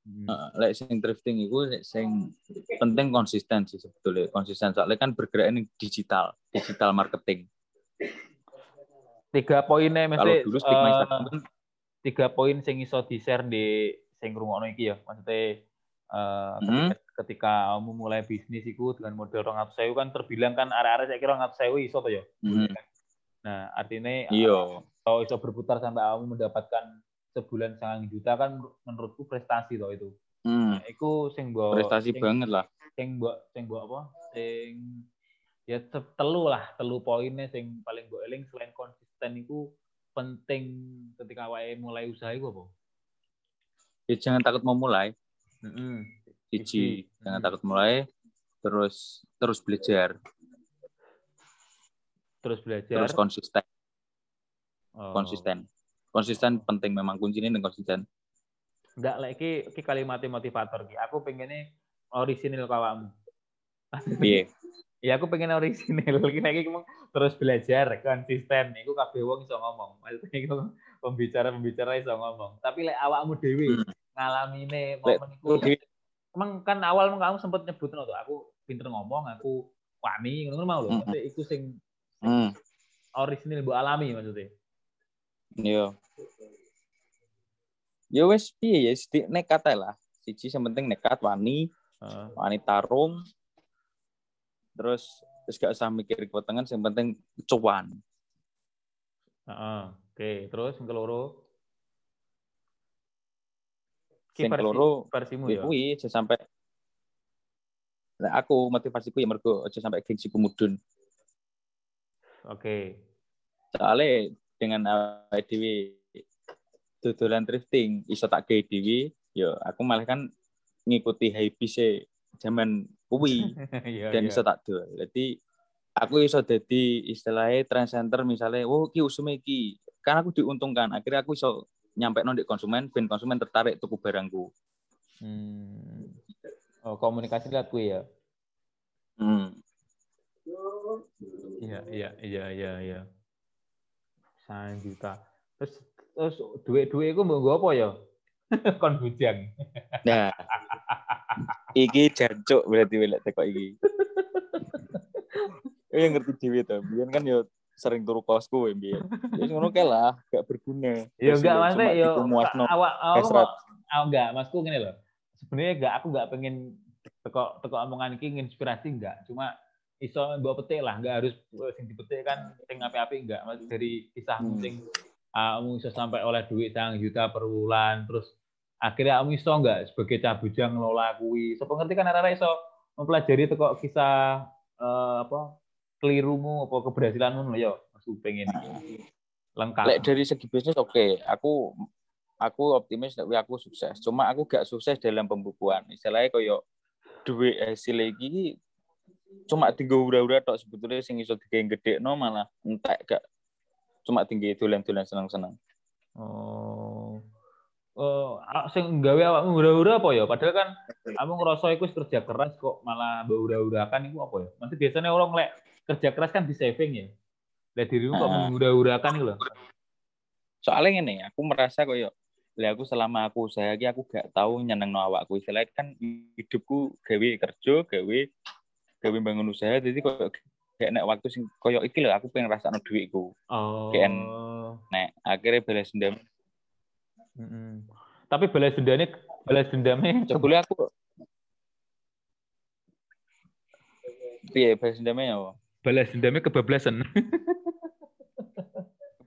Hmm. Eh, lek sing drifting iku lek sing penting konsisten sih sebetulnya konsisten soalnya kan bergerak ini digital digital marketing Tiga poinnya mesti dulu eh, tiga poin sing iso di-share di sing ngrungokno iki ya. Maksudnya eh, Hmm. ketika, kamu mulai bisnis iku dengan model 200.000 kan terbilang kan arek-arek saya kira 200.000 iso to ya. Mhm. Nah, artinya iya kalau iso berputar sampai kamu mendapatkan sebulan sangat juta kan menurutku prestasi toh itu. Hmm, Nah, iku sing mbok prestasi sing, banget lah sing mbok sing mbok apa? Sing ya te- telu lah, telu poinnya sing paling mbok eling selain konsisten iku penting ketika awake mulai usaha iku apa? ya, jangan takut memulai Heeh. Cici, Cici. jangan Hmm. takut mulai terus terus belajar Terus belajar. terus konsisten Oh. konsisten konsisten penting memang kuncinya dengan konsisten Enggak lagi ki kalimat motivator ki. Aku pengennya orisinil kawamu. Iya <laughs> Ya aku pengen orisinil <laughs> ki lagi ngomong terus belajar konsisten. Iku kabeh wong iso ngomong. Maksudnya iku pembicara-pembicara iso ngomong. Tapi lek awakmu dhewe Hmm. ngalamine momen iku emang kan awal kamu sempet nyebut tuh aku pinter ngomong, aku wani ngono mau lho. Mm-mm. Maksudnya iku sing hmm, orisinil mbok alami maksudnya. iya ya wes piye ya nekat lah siji yang penting nekat wani wani tarung terus terus gak usah mikir kewetengan yang penting cuan Heeh. Oke, terus yang keloro Sing versi- keloro, versimu ya. ya kuwi aja sampai Nah, aku motivasiku ya mergo aja sampai gengsi kumudun. Oke. Soalnya dengan awake dodolan drifting iso tak gawe dhewe, ya aku malah kan ngikuti hype zaman kuwi <laughs> Iya, dan iya. iso tak dol. Jadi aku iso dadi istilahnya trend center misalnya, oh ki usume iki. Kan aku diuntungkan, akhirnya aku iso nyampe di konsumen, ben konsumen tertarik tuku barangku. Hmm. Oh, komunikasi lihat gue ya. Hmm. Iya, iya, iya, iya, iya. Sangat juta. Terus terus duit-duit mau gue apa ya? <laughs> Kon bujang. Nah, iki jancuk berarti welek teko iki. Eh <laughs> ngerti dhewe to. Biyen kan yo sering turu kosku ya biyen. Ya ngono kae lah, gak berguna. Ya enggak yo maksudnya ya dikumuasno. awak awak enggak masku gini loh. Sebenarnya enggak aku enggak pengen teko teko omongan iki inspirasi enggak. Cuma iso mbok petik lah, enggak harus sing dipetik kan sing api-api enggak. Maksud dari kisahmu Hmm. sing kamu iso sampai oleh duit sang juta per bulan terus akhirnya kamu iso enggak sebagai cabujang ngelola kuwi. So pengerti kan arek iso mempelajari teko kisah eh, apa kelirumu apa keberhasilanmu lho ya. Aku pengen lengkap. Lek dari segi bisnis oke, aku aku optimis nek aku sukses. Cuma aku gak sukses dalam pembukuan. Istilahnya koyo duit hasil lagi cuma tinggal ura-ura tok sebetulnya sing iso digawe gede no malah entek gak cuma tinggi dolan-dolan seneng-seneng. Oh. Oh, a- sing gawe awakmu hura-hura apa ya? Padahal kan kamu ngerasa iku kerja keras kok malah mbok hura-hurakan iku apa ya? Maksud biasanya orang lek kerja keras kan di saving ya. Lah dirimu kok menghura-hurakan iku lho. Soalnya ngene, aku merasa koyo Lah aku selama aku usaha iki aku gak tahu nyeneng no awakku. Istilahnya kan hidupku gawe kerja, gawe gawe bangun usaha jadi kok kayak nek waktu sing koyo iki lho aku pengen rasakno dhuwitku. Oh. Kayak Nek akhirnya balas dendam. Tapi balas dendamnya balas dendamnya <laughs> Jebule aku Piye balas dendamnya ya? apa? balas dendamnya kebablasan. <laughs>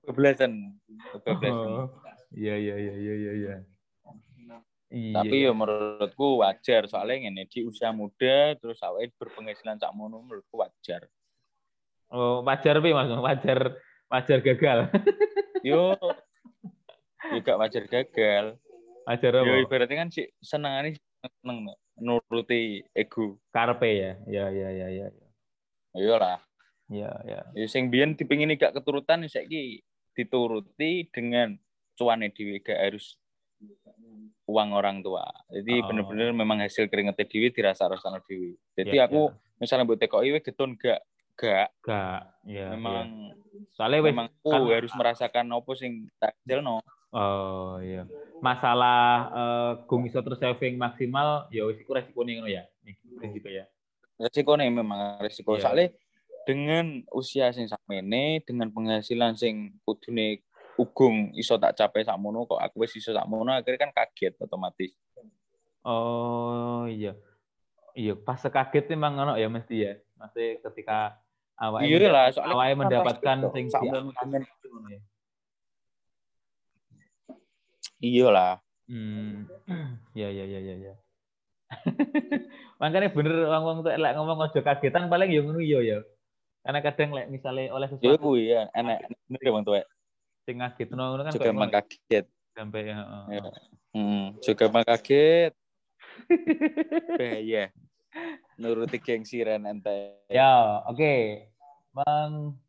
Kebablasan. Kebablasan. Oh. Iya iya iya iya iya iya. Iya. Tapi ya menurutku wajar soalnya ngene di usia muda terus awake berpenghasilan sak mono menurutku wajar. oh, wajar pi Mas, wajar wajar gagal. Yo juga wajar gagal. Wajar apa? ibaratnya kan sih senengane seneng nuruti ego. Karpe ya. Ya ya ya ya. Iya lah. Ya ya. Ya sing biyen dipengini gak keturutan saiki dituruti dengan cuane dhewe gak harus uang orang tua. Jadi Oh. bener-bener memang hasil keringetnya dhewe dirasa-rasano dhewe. Jadi Ya, aku misalnya buat TKI getun gak gak Gak. Ya. memang ya. Soalnya memang kan- aku harus merasakan opo sing tak no. Oh iya. Masalah eh gung iso terus saving maksimal ya wis iku resikonya ngono ya. Gitu ya. Resiko nih memang resiko. Iya. Soalnya dengan usia sing sakmene, dengan penghasilan sing kudune ugung iso tak capai sakmono kok aku wis iso sakmono akhirnya kan kaget otomatis. Oh iya. Iya, pas sekaget memang ngono ya mesti ya. Mesti ketika awake Iya awake kan mendapatkan sing diamin ngono ya. Iya lah. Hmm. <clears throat> Ya ya ya ya ya. <laughs> Makanya bener wong-wong tuh lek ngomong ojo kagetan paling ya ngono iya ya. Karena kadang lek misalnya oleh Ya sesuatu kuwi ya enak bener ya Bang Tuwek. sing ngagetno ngono kan Juga emang ya. kaget. sampai ya. heeh. Ya. Hmm, juga emang kaget. <laughs> Bahaya. Nuruti gengsi Ren ente. Ya, oke. Bang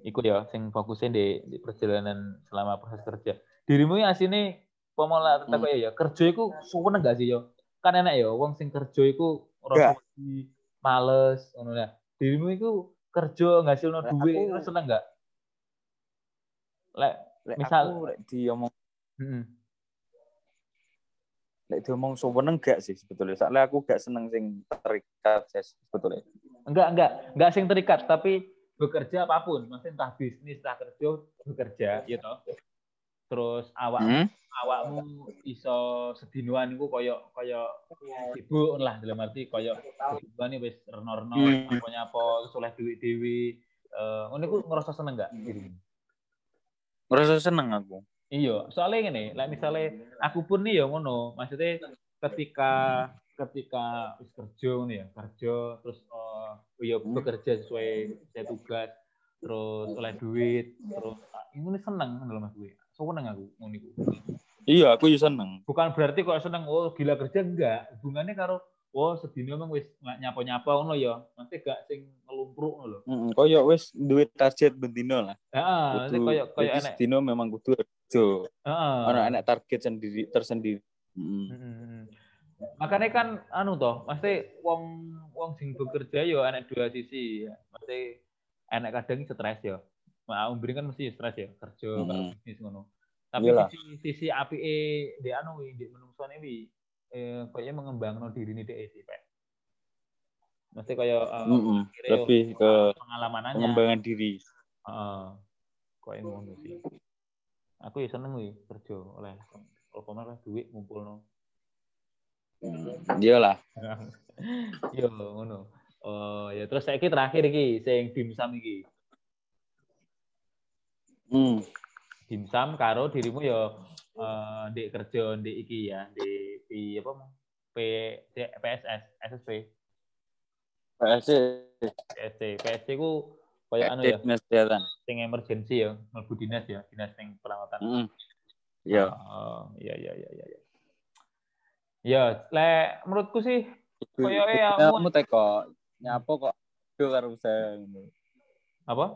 ikut ya sing fokusnya di, di perjalanan selama proses kerja. Dirimu ya asine pemola Hmm. tak ya, kerja iku suwen enggak sih yo? Kan enak ya wong sing kerja iku rasa wedi, males ngono ya. Dirimu iku kerja ngasilno Lek duit aku- iku seneng enggak? Lek Lek Misal- aku lek diomong heeh. lek diomong seneng gak sih sebetulnya. Soalnya aku gak seneng sing terikat sih sebetulnya. Enggak, enggak, enggak sing terikat, tapi bekerja apa pun, maksudnya entah bisnis, entah kerja, bekerja, gitu. Terus awak Hmm? awakmu iso sedinoan iku koyo koyo sibuk lah dalam arti koyo sedinoan wis reno-reno Hmm. apa-apa terus oleh duit dewi eh ngono iku ngerasa seneng enggak dirimu? Ngerasa seneng aku. Iya, soalnya gini, like misalnya aku pun nih ya ngono, maksudnya ketika ketika wis kerja ngono ya, kerja terus eh ya bekerja sesuai sesuai tugas, terus oleh duit, terus ah, ini seneng dalam mas gue, seneng aku ngono iku. Iya, aku juga seneng. Bukan berarti kok seneng oh gila kerja enggak, hubungannya karo oh sedino emang wis nyapa-nyapa ngono ya, nanti gak sing ngelumpruk ngono lho. Heeh, koyo wis duit target bendino lah. Heeh, nanti koyo koyo enek. sedino memang kudu kerja. Heeh. Ono enek target sendiri tersendiri. Heeh. Mm-mm. Makanya kan anu toh, mesti wong wong sing bekerja yo enek dua sisi ya. Mesti enek kadang stres yo. Nah, umbri kan mesti stres ya, kerja karo bisnis ngono. Tapi Iyalah. sisi sisi apike di anu wi, di menungsone wi eh kayaknya mengembangno diri ini dhek sih, Pak. Mesti kaya eh, Mm-mm. mikire Lebih ke pengalaman aja. pengembangan diri. Heeh. Kok ngono sih. Aku ya seneng wi kerja oleh kalau pamer duit ngumpulno. Hmm, Iyalah. <laughs> Yo ngono. Oh ya terus saiki terakhir iki sing dimsum iki. Hmm. Dimsum karo dirimu yo eh di kerja di iki ya, di di apa mau? P PSS, SSP, PSC, PSC. PSC ku koyo anu ya, Dinas Kesehatan. sing emergency ya, mlebu dinas ya, dinas sing perawatan. Heeh. Iya. Oh, iya iya iya iya. Ya, le menurutku sih Koyo e Ya, kamu teko nyapa kok do karo apa?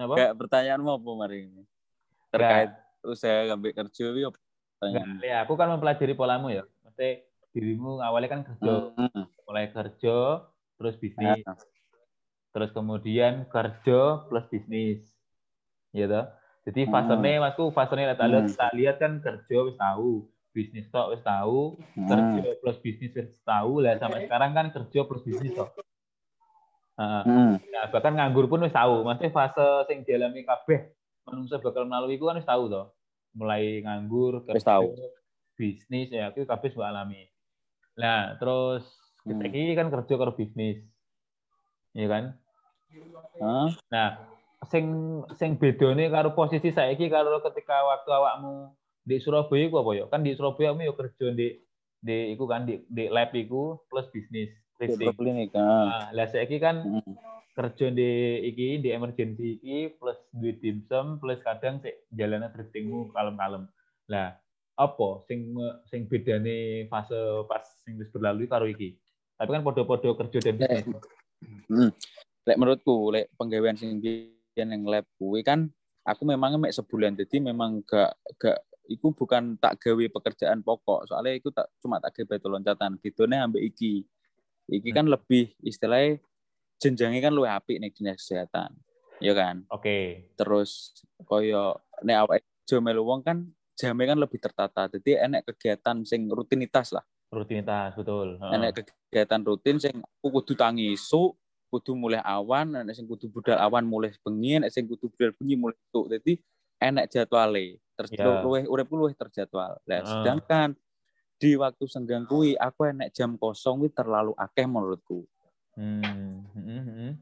Apa? Kayak pertanyaanmu apa mari ini? Terkait usaha ngambil kerja Pertanyaan. ya, aku kan mempelajari polamu ya. Maksudnya dirimu awalnya kan kerja, Hmm. mulai kerja terus bisnis, Nah, terus kemudian kerja plus bisnis, ya toh. Jadi Hmm. fasenya masku fasenya tak lihat Hmm. tak lihat kan kerja wis tahu, bisnis tok wis tahu, Hmm. kerja plus bisnis wis tahu lah sampai sekarang kan kerja plus bisnis tok. Hmm. Nah, bahkan nganggur pun wis tahu. Maksudnya fase sing dialami kabeh manusia bakal melalui itu kan wis tahu toh. Mulai nganggur, Wis tahu. bisnis ya, itu kabeh wis alami. Nah, terus kita Hmm. ini kan kerja karo bisnis. Iya kan? Hah? Nah, sing sing bedone karo posisi saiki karo ketika waktu awakmu di Surabaya iku apa ya? Kan di Surabaya kamu ya kerja di di iku kan di, di lab iku plus bisnis thrifting. Klinik. ah. Nah, lah saiki kan Hmm. kerja di iki di emergency iki plus duit dimsum plus kadang sik jalane thriftingmu kalem-kalem. Lah, apa sing sing bedane fase pas sing wis berlalu karo iki? Tapi kan podo-podo kerja dan Lek, hmm. lek menurutku, lek penggawean sing biyen yang lab kuwi kan aku memang mek sebulan jadi memang gak gak iku bukan tak gawe pekerjaan pokok soalnya iku tak cuma tak gawe loncatan bidone ambek iki iki kan lebih istilahnya jenjangnya kan luwih apik nih dinas kesehatan ya kan Oke. terus koyo nek awake jo melu wong kan jamnya kan lebih tertata jadi enek kegiatan sing rutinitas lah Rutinitas betul. Heeh. enek kegiatan rutin sing aku kudu tangi isuk kudu mulai awan enek sing kudu budal awan mulai bengi enek sing kudu budal bengi mulai esuk jadi enek jadwale terus Ya. luwih uripku luwih terjadwal lah sedangkan di waktu senggang kuwi aku enek jam kosong kuwi terlalu akeh menurutku Hmm. hmm, hmm.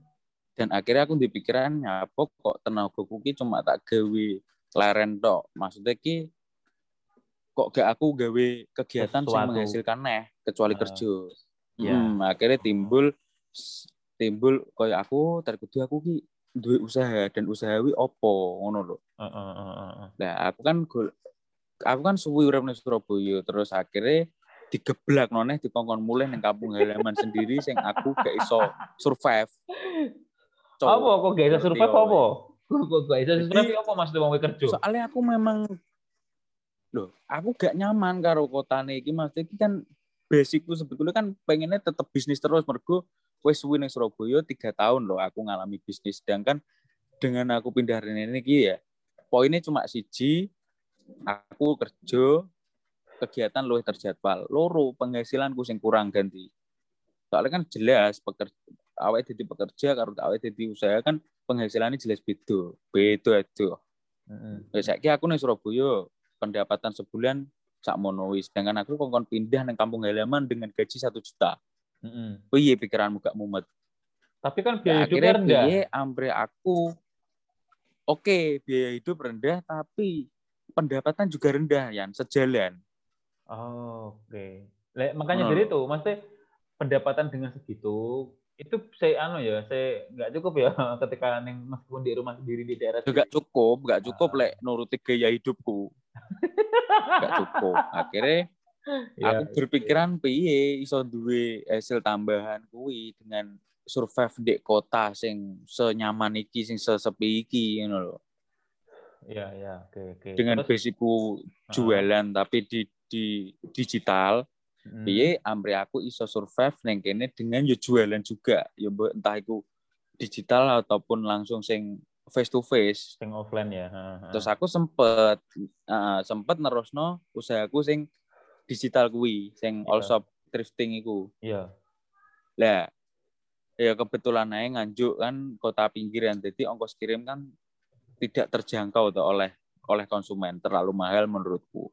dan akhirnya aku di pikiran apa kok tenaga ki cuma tak gawe leren tok maksudnya ki kok gak aku gawe kegiatan yang Sesuatu. menghasilkan neh kecuali Ah, kerja iya. Hmm, akhirnya timbul timbul kayak aku terkudu aku ki duwe usaha dan usaha wi opo ngono lho Heeh, heeh, heeh. nah aku kan aku kan suwi urip ning Surabaya terus akhirnya digeblak noneh dikongkon mulai ning kampung halaman sendiri sing aku gak iso survive Cok. Apa kok gak bisa survive Ngerti, apa? Kok gak bisa survive Jadi- apa maksudnya mau kerja? soalnya aku memang loh aku gak nyaman karo kotane iki maksudnya iki kan basicku sebetulnya kan pengennya tetap bisnis terus mergo wis suwi ning Surabaya tiga tahun loh aku ngalami bisnis sedangkan dengan aku pindah rene iki ya poinnya cuma siji aku kerja kegiatan luwih terjadwal loro penghasilanku sing kurang ganti soalnya kan jelas pekerja awet jadi pekerja karo awet jadi usaha kan penghasilannya jelas beda beda itu Heeh. Ya saiki aku ning Surabaya pendapatan sebulan sak mono wis. Sedangkan aku kongkon pindah nang kampung halaman dengan gaji satu juta. Heeh. Piye pikiranmu gak mumet? Tapi kan Ya, biaya akhirnya rendah. piye ambre aku Oke, biaya hidup rendah tapi pendapatan juga rendah ya, sejalan. Oh, oke. Le- makanya Ngono dari itu, maksudnya pendapatan dengan segitu itu saya anu ya, saya nggak cukup ya <laughs> ketika neng meskipun di rumah sendiri di daerah Juga cukup, gak cukup Ah. lek nuruti gaya hidupku. Gak cukup. Akhirnya <laughs> Ya, aku berpikiran piye iso duwe hasil tambahan kuwi dengan survive di kota sing senyaman iki sing sesepi iki ngono lho. Ya, ya, oke, oke. Dengan Terus, basicku jualan tapi di di digital mm, piye amri aku iso survive neng kene dengan yo jualan juga ya mbok entah itu digital ataupun langsung sing face to face sing offline ya. ha, ha. terus aku sempet uh, sempet nerusno usahaku sing digital kuwi sing all Iya. shop thrifting iku Iya. lah ya kebetulan aja nganjuk kan kota pinggiran jadi ongkos kirim kan tidak terjangkau tuh oleh oleh konsumen terlalu mahal menurutku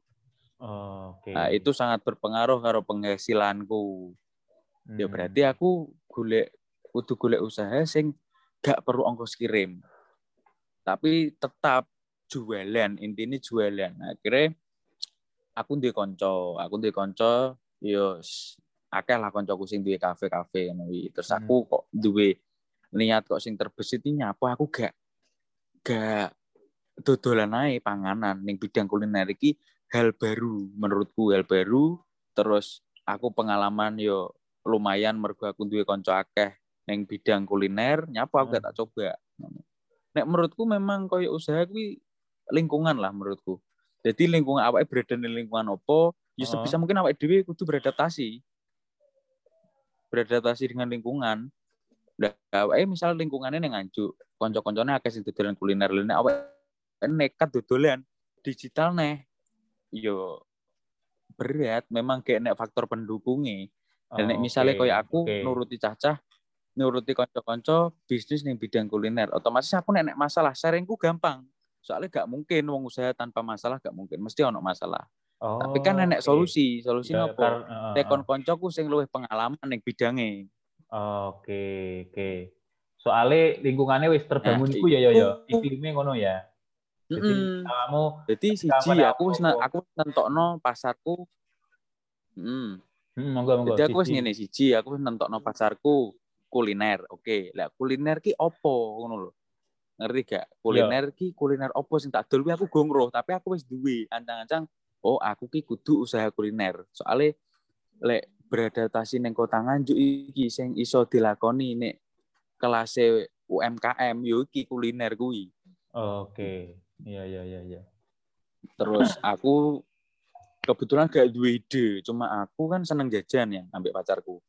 Oh, oke. nah itu sangat berpengaruh karo penghasilanku ya Hmm. berarti aku golek kudu golek usaha sing gak perlu ongkos kirim tapi tetap jualan intinya jualan Nah, akhirnya aku di konco aku di konco yo s- akeh lah koncoku sing duwe kafe-kafe ngono terus Hmm. aku kok duwe niat kok sing terbesit ini nyapa aku gak gak dodolan ae panganan. Ning bidang kuliner iki hal baru menurutku hal baru. Terus aku pengalaman yo lumayan mergo aku duwe kanca akeh ning bidang kuliner nyapa aku gak Hmm. tak coba. Nek menurutku memang koyo usaha kuwi lingkungan lah menurutku. Jadi lingkungan awake berada di lingkungan opo ya Oh. sebisa mungkin awake dhewe kudu beradaptasi. Beradaptasi dengan lingkungan Nah, awake misal lingkungannya ning nganjuk kanca-kancane akeh sing dodolan kuliner lene awake nekat dodolan digital neh. Yo berat memang kayak nek faktor pendukungnya. Dan nek misalnya Oke, kayak aku oke. nuruti cacah nuruti konco-konco bisnis nih bidang kuliner otomatis aku nek nek masalah sharingku gampang. Soalnya gak mungkin wong usaha tanpa masalah gak mungkin mesti ono masalah. Tapi kan nenek Oke. solusi solusi nopo? heeh, tekon koncoku sing luwih pengalaman ning bidangnya Oke, oke. Soalnya lingkungannya wis terbangun Nah, iku ya ya ya. Iklimnya ngono ya. Jadi Mm-mm. kamu Jadi siji aku wis aku wis nentokno pasarku. Hmm. hmm, monggo monggo. Jadi aku wis ngene siji, aku wis nentokno pasarku kuliner. Oke, lah kuliner ki opo ngono lho. Ngerti gak? Kuliner ki kuliner opo sing tak dol aku gong roh, tapi aku wis duwe ancang-ancang oh aku ki kudu usaha kuliner. Soale lek beradaptasi ning kota Nganjuk iki sing iso dilakoni nek kelas UMKM yo iki kuliner kuwi. Oke. Iya iya iya iya. Terus aku kebetulan gak duwe ide, cuma aku kan seneng jajan ya ambek pacarku.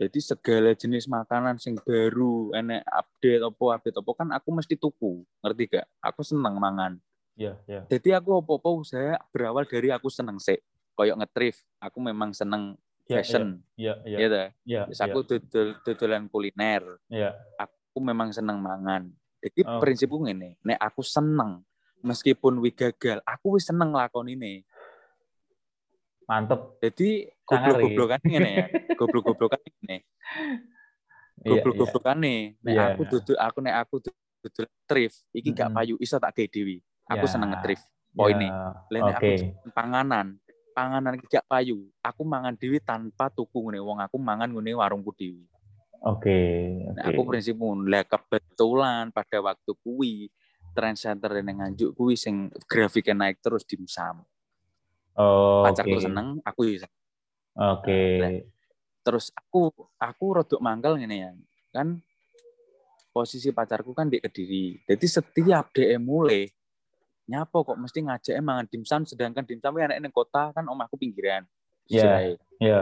Jadi segala jenis makanan sing baru, enek update opo update opo kan aku mesti tuku, ngerti gak? Aku seneng mangan. Iya iya. Jadi aku opo-opo usaha berawal dari aku seneng sih. Koyok ngetrif, aku memang seneng fashion, Iya iya. gitu. Iya. Terus aku dodol dodolan kuliner, Iya. aku memang seneng mangan. Jadi Oh. prinsipku ngene, nek aku seneng meskipun wi gagal, aku wis seneng lakon ini. Mantep. Jadi goblok-goblokan ngene ya. <laughs> Goblok-goblokan ngene. Iya, Goblok-goblokan nih. Nek Iya. aku duduk aku nek aku duduk thrift, iki gak payu iso tak gawe. Aku Ya. seneng nge-thrift. iya. Poine. Ya, Lah nek aku panganan, panganan gak payu. Aku mangan dhewe tanpa tuku ngene wong aku mangan ngene warungku dhewe. Oke. Nah, Oke. aku prinsipku lah kebetulan pada waktu kuwi trend center yang nganjuk kuwi sing grafiknya naik terus dimsum. Oh, Pacarku oke. seneng, aku ya. Oke. Nah, terus aku aku rodok mangkel ngene ya kan posisi pacarku kan di kediri jadi setiap dia mulai nyapo kok mesti ngajak mangan dimsum sedangkan dimsum yang enak kota kan omahku pinggiran Iya. Istilahnya. Iya.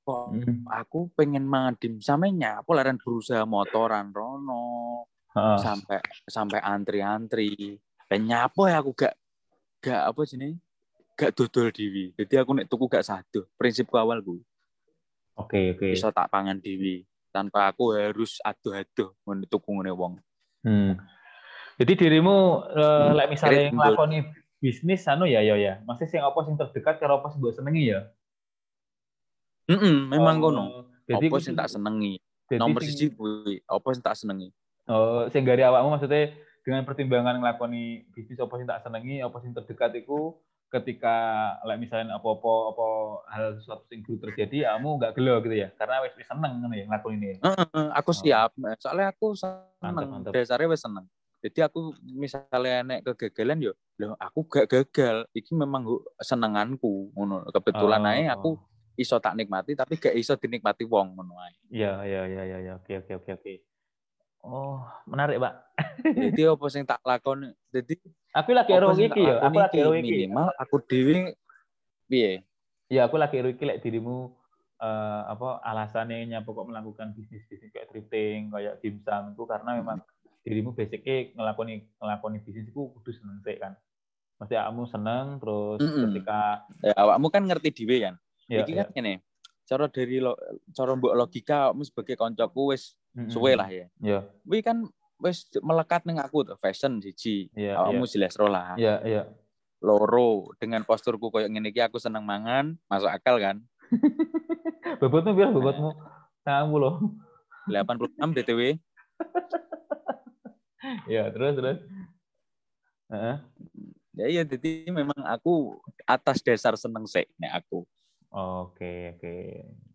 kok Mm. aku pengen mangan dimsum nyapo laran berusaha motoran rono Heeh. sampai sampai antri-antri dan nyapo ya aku gak gak apa sini gak dodol dewi jadi aku nek tuku gak satu prinsipku awal gue Oke, oke. bisa tak pangan dewi tanpa aku harus aduh-aduh tuku ngene wong. Hmm. Jadi dirimu eh, lek misalnya Kredit nglakoni bisnis anu ya ya ya. Masih sing apa sing terdekat karo apa sing mbok senengi ya? Heeh, memang Oh, kono. Jadi Apa sing tak senengi? jadi Nomor siji kuwi, apa sing tak senengi? Oh, sing gari awakmu maksudnya dengan pertimbangan nglakoni bisnis apa sing tak senengi, apa sing terdekat iku ketika lek misalnya apa-apa apa hal sesuatu sing dulu terjadi kamu nggak gelo gitu ya. Karena wis seneng ngono ya nglakoni ini. Heeh, aku Oh. siap. Soalnya aku Mantap, seneng. mantap. Dasarnya wis seneng. Jadi aku misalnya nek kegagalan yo, loh aku gak gagal. Iki memang senenganku ngono. Kebetulan Oh. ae aku iso tak nikmati tapi gak iso dinikmati wong ngono ae. Iya, iya, iya, iya, iya. Oke, oke, oke, oke. Oh, menarik, Pak. Jadi apa sing tak lakoni? Jadi Aku lagi ero iki ya. tak Aku lagi ero iki. minimal aku dhewe piye? Ya, aku lagi ero iki lek dirimu eh, apa alasannya nyapa kok melakukan bisnis bisnis kayak thrifting, kayak dimsum itu karena memang dirimu basicnya ngelakoni ngelakoni bisnis itu kudu seneng sih kan. Mesti kamu seneng terus Mm-mm. ketika Ya, awakmu kan ngerti dhewe kan. ya, Iki ya. kan ngene. Cara dari lo, cara mbok logika awakmu sebagai koncoku wis Mm-mm. suwe lah ya. Ya, Kuwi kan wis melekat ning aku tuh fashion siji. ya, Awakmu jelas ro lah. ya, ya. Loro dengan posturku koyo ngene iki aku seneng mangan, masuk akal kan. <laughs> Bobotmu biar bobotmu kamu loh. 86 DTW. <laughs> Ya, terus terus. Ya iya jadi memang aku atas dasar seneng sik nek aku. Oke, oke.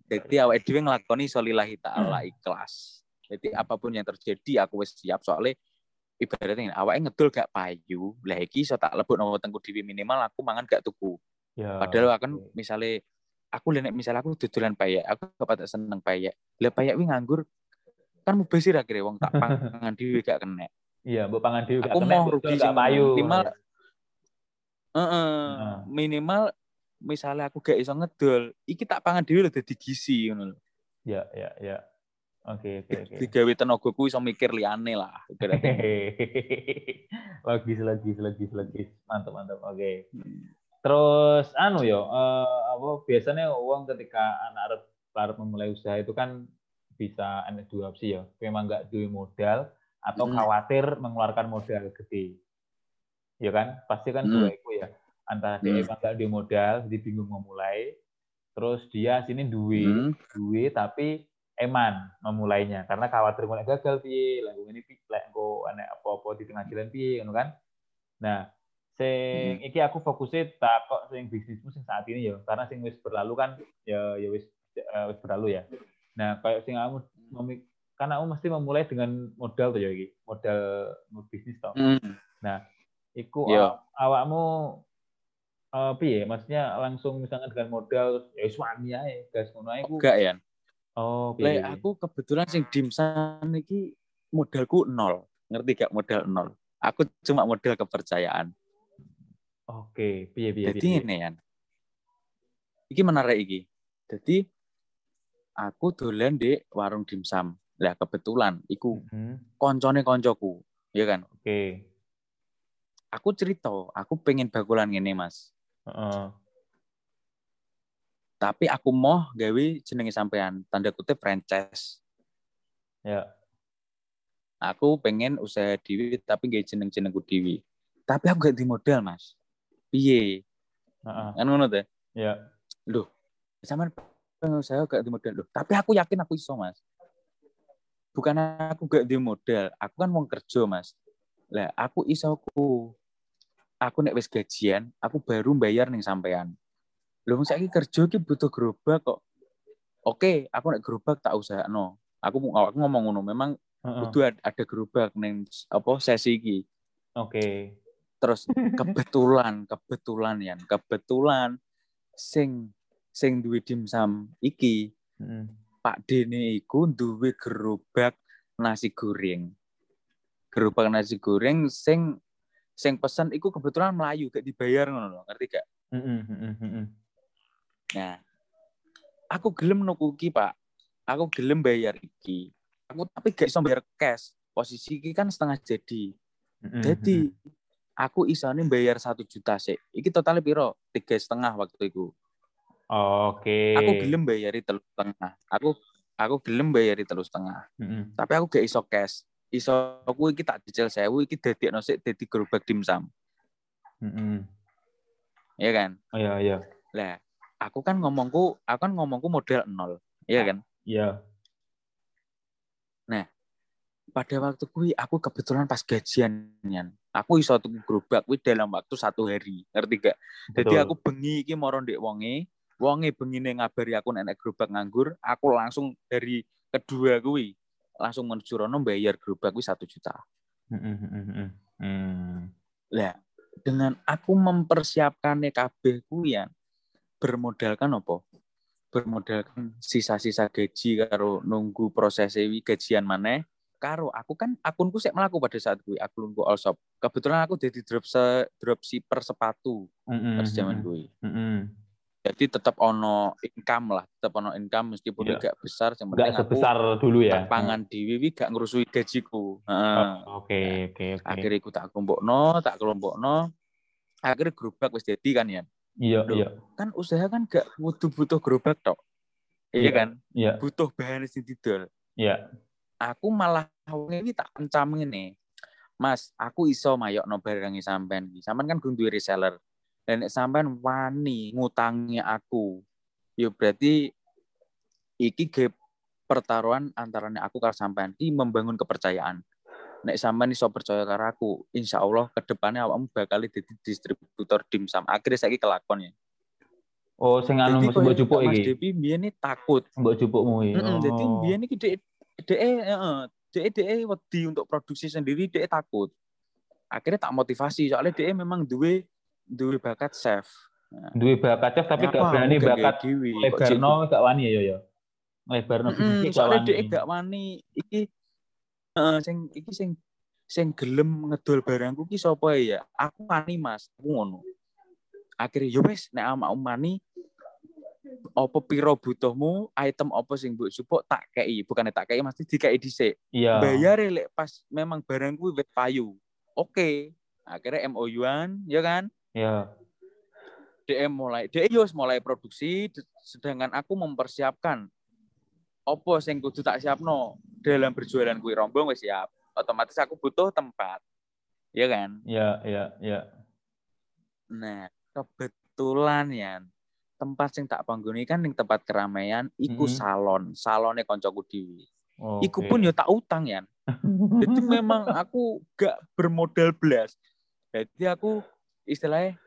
Jadi awake dhewe nglakoni solillahi taala ikhlas. Jadi apa pun yang terjadi aku wis siap soalnya ibaratnya awake ngedol gak payu, lah iki iso tak lebok nang wetengku dhewe minimal aku mangan gak tuku. Ya. Padahal akan misalnya aku lihat misalnya aku dodolan payek, aku gak seneng payek. Lah payek wi nganggur kan mubazir akhirnya wong tak <laughs> pangan dhewe gak kena. Iya, mbok pangan dhewe gak Aku kena, mau betul, rugi sing minimal Heeh, Heeh. minimal misalnya aku gak iso ngedol, iki tak pangan dhewe lho dadi gizi ngono lho. Ya, ya, ya. Oke, oke, oke. Digawe tenaga ku iso mikir liyane lah. <laughs> Logis, logis, logis, logis. Mantap, mantap. Oke. Terus anu yo, eh, apa biasanya uang ketika anak arep memulai usaha itu kan bisa ada dua opsi ya. Memang nggak duit modal atau Hmm. khawatir mengeluarkan modal gede. Ya kan? Pasti kan dua Hmm. itu ya. Antara dia Hmm. emang nggak duit modal, jadi bingung mau mulai. Terus dia sini duit, Hmm. duit tapi eman memulainya karena khawatir mulai gagal piye, lah ini piye, lah kok aneh apa-apa di tengah jalan piye ngono kan. Nah, sing iki aku fokusnya tak kok sing bisnismu sing saat ini ya, karena sing wis berlalu kan ya ya wis eh, wis berlalu ya. Nah, kayak sing kamu memik- kan aku mesti memulai dengan modal tuh ya iki, modal bisnis toh. Hmm. Iku Iya. aw- awakmu eh piye? Maksudnya langsung misalnya dengan modal ya wani ae, gas ngono ae ku. Enggak ya. Oh, piye? Lek aku kebetulan sing dimsan iki modalku nol. Ngerti gak modal nol? Aku cuma modal kepercayaan. Oke, piye piye Jadi ini ya. Iki menarik iki. Jadi aku dolan di warung dimsum. Lah kebetulan iku Mhm. koncone koncoku, ya kan? Oke. Aku cerita, aku pengen bakulan ngene, Mas. Heeh. Tapi aku mau gawe jenenge sampean, tanda kutip franchise. Ya. Aku pengen usaha dewi tapi gak jeneng-jenengku dewi. Tapi aku gak di modal, Mas. Piye? Heeh. Kan ngono teh. Ya. Loh, sampean pengen usaha gak di modal. Loh, tapi aku yakin aku iso, Mas. Bukan aku gak di modal, aku kan mau kerja, Mas. Lah, aku iso aku aku nek wis gajian, aku baru bayar ning sampean. Loh, saiki kerja ki butuh gerobak kok. Oke, aku nek gerobak tak usahakno. Aku aku ngomong ngono, memang butuh ada, gerobak ning apa sesi iki. Oke. Terus kebetulan, kebetulan ya, kebetulan sing sing duwe dimsum iki Heeh. Pak Dene iku duwe gerobak nasi goreng. Gerobak nasi goreng sing sing pesen iku kebetulan Melayu gak dibayar ngono lho, ngerti gak? Heeh, heeh, heeh. Nah, aku gelem nuku iki, Pak. Aku gelem bayar iki. Aku tapi gak iso bayar cash. Posisi iki kan setengah jadi. Jadi aku isane bayar satu juta sih. Iki totalnya piro? Tiga setengah waktu itu. Oke. Aku gelem bayari telu setengah. Aku aku gelem bayari telu setengah. Heeh. Tapi aku gak iso cash. Iso aku iki tak dicel sewu iki dadi sik dadi gerobak dimsum. Heeh. Ya kan? Oh iya iya. Lah, aku kan ngomongku, aku kan ngomongku modal nol. Iya kan? Iya. Pada waktu kui aku kebetulan pas gajian Yan. Aku iso tuku gerobak kuwi dalam waktu satu hari. Ngerti gak? Jadi aku bengi iki moro ndek wonge, wonge bengine ngabari aku nek gerobak nganggur, aku langsung dari kedua kuwi langsung menuju rono bayar gerobak kuwi satu juta. Heeh. Hmm. Lah, dengan aku mempersiapkan kabeh kuwi ya bermodalkan apa? Bermodalkan sisa-sisa gaji karo nunggu proses gajian maneh karo aku kan akunku sik melaku pada saat kuwi akunku all shop. Kebetulan aku jadi drop se drop shipper sepatu Heeh, pas zaman heeh, kuwi. heeh. Jadi tetap ono income lah, tetap ono income meskipun gak besar, yang penting aku sebesar dulu ya. pangan dhewe wi gak ngrusui gajiku. Oh, Oke, oke, oke. Akhirnya aku tak kelompokno, tak kelompokno. Akhirnya gerobak wis jadi kan ya. Iya, Loh. iya. kan usaha kan gak butuh butuh gerobak tok. Iya Iya. kan? Iya, Butuh bahan sing didol. iya. Aku malah wengi tak kencam ngene. Mas, aku iso mayokno barang sampean iki. Sampean kan gunduwe reseller. Dan nek sampean wani ngutangi aku, ya berarti iki ge pertaruhan antara nek aku karo sampean iki membangun kepercayaan. Nek sampean iso percaya karo aku, insya Allah ke depannya awakmu bakal jadi distributor dimsum. Akhirnya saiki kelakon ya. Oh, sing anu mbok jupuk Mas iki. Devi biyen takut. Mbok jupukmu iki. Heeh, jadi Oh. biyen iki dhek dhek heeh, dhek dhek wedi untuk produksi sendiri dhek takut. Akhirnya tak motivasi soalnya dhek memang duwe duwe bakat chef. duwe bakat chef tapi gak Nyapa, berani gak bakat lebarno gak wani ya yo. Lebarno bisnis gak wani. gak wani iki heeh sing iki sing sing gelem ngedol barangku ki sapa ya? Aku wani Mas, aku ngono. Akhirnya yo wis nek amak mani apa piro butuhmu, item apa sing mbok supok tak kei, bukan tak kei mesti dikei dhisik. Iya. Bayar lek pas memang barang kuwi wit payu. Oke. Akhirnya MOU-an, ya kan? Iya. DM mulai DM mulai produksi sedangkan aku mempersiapkan. Opo sing kudu tak siapno? Dalam berjualan kuwi rombong wis siap. Otomatis aku butuh tempat. Ya kan? Iya, iya, iya. nah kebetulan ya tempat sing tak panggoni kan ning tempat keramaian iku Mhm. salon. Salone koncoku dhewe. Iku Oke. pun yo tak utang ya jadi memang aku gak bermodal belas. Jadi aku istilahnya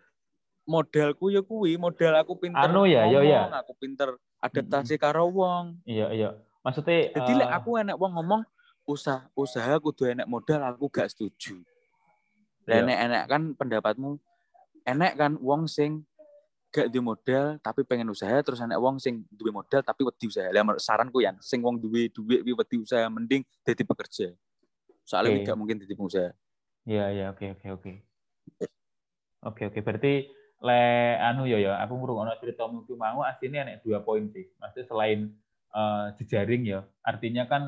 modalku ya kuwi modal aku pinter Anu ya, yo ya. ngomong, aku pinter adaptasi karo wong Iya, iya. Maksudnya jadi eh, aku enek wong ngomong usaha usaha kudu enek modal aku gak setuju Iya. Lah enek enek kan pendapatmu enek kan wong sing gak di modal tapi pengen usaha terus enek wong sing duwe modal tapi wedi usaha lah saranku ya sing wong duwe duit wi wedi usaha mending jadi pekerja soalnya wi gak mungkin jadi pengusaha Iya, iya, oke, oke, oke. Oke, oke. Berarti le anu ya ya, aku ngrungokno ceritamu ku mau aslinya enek dua poin sih. Maksudnya selain eh, jejaring ya, artinya kan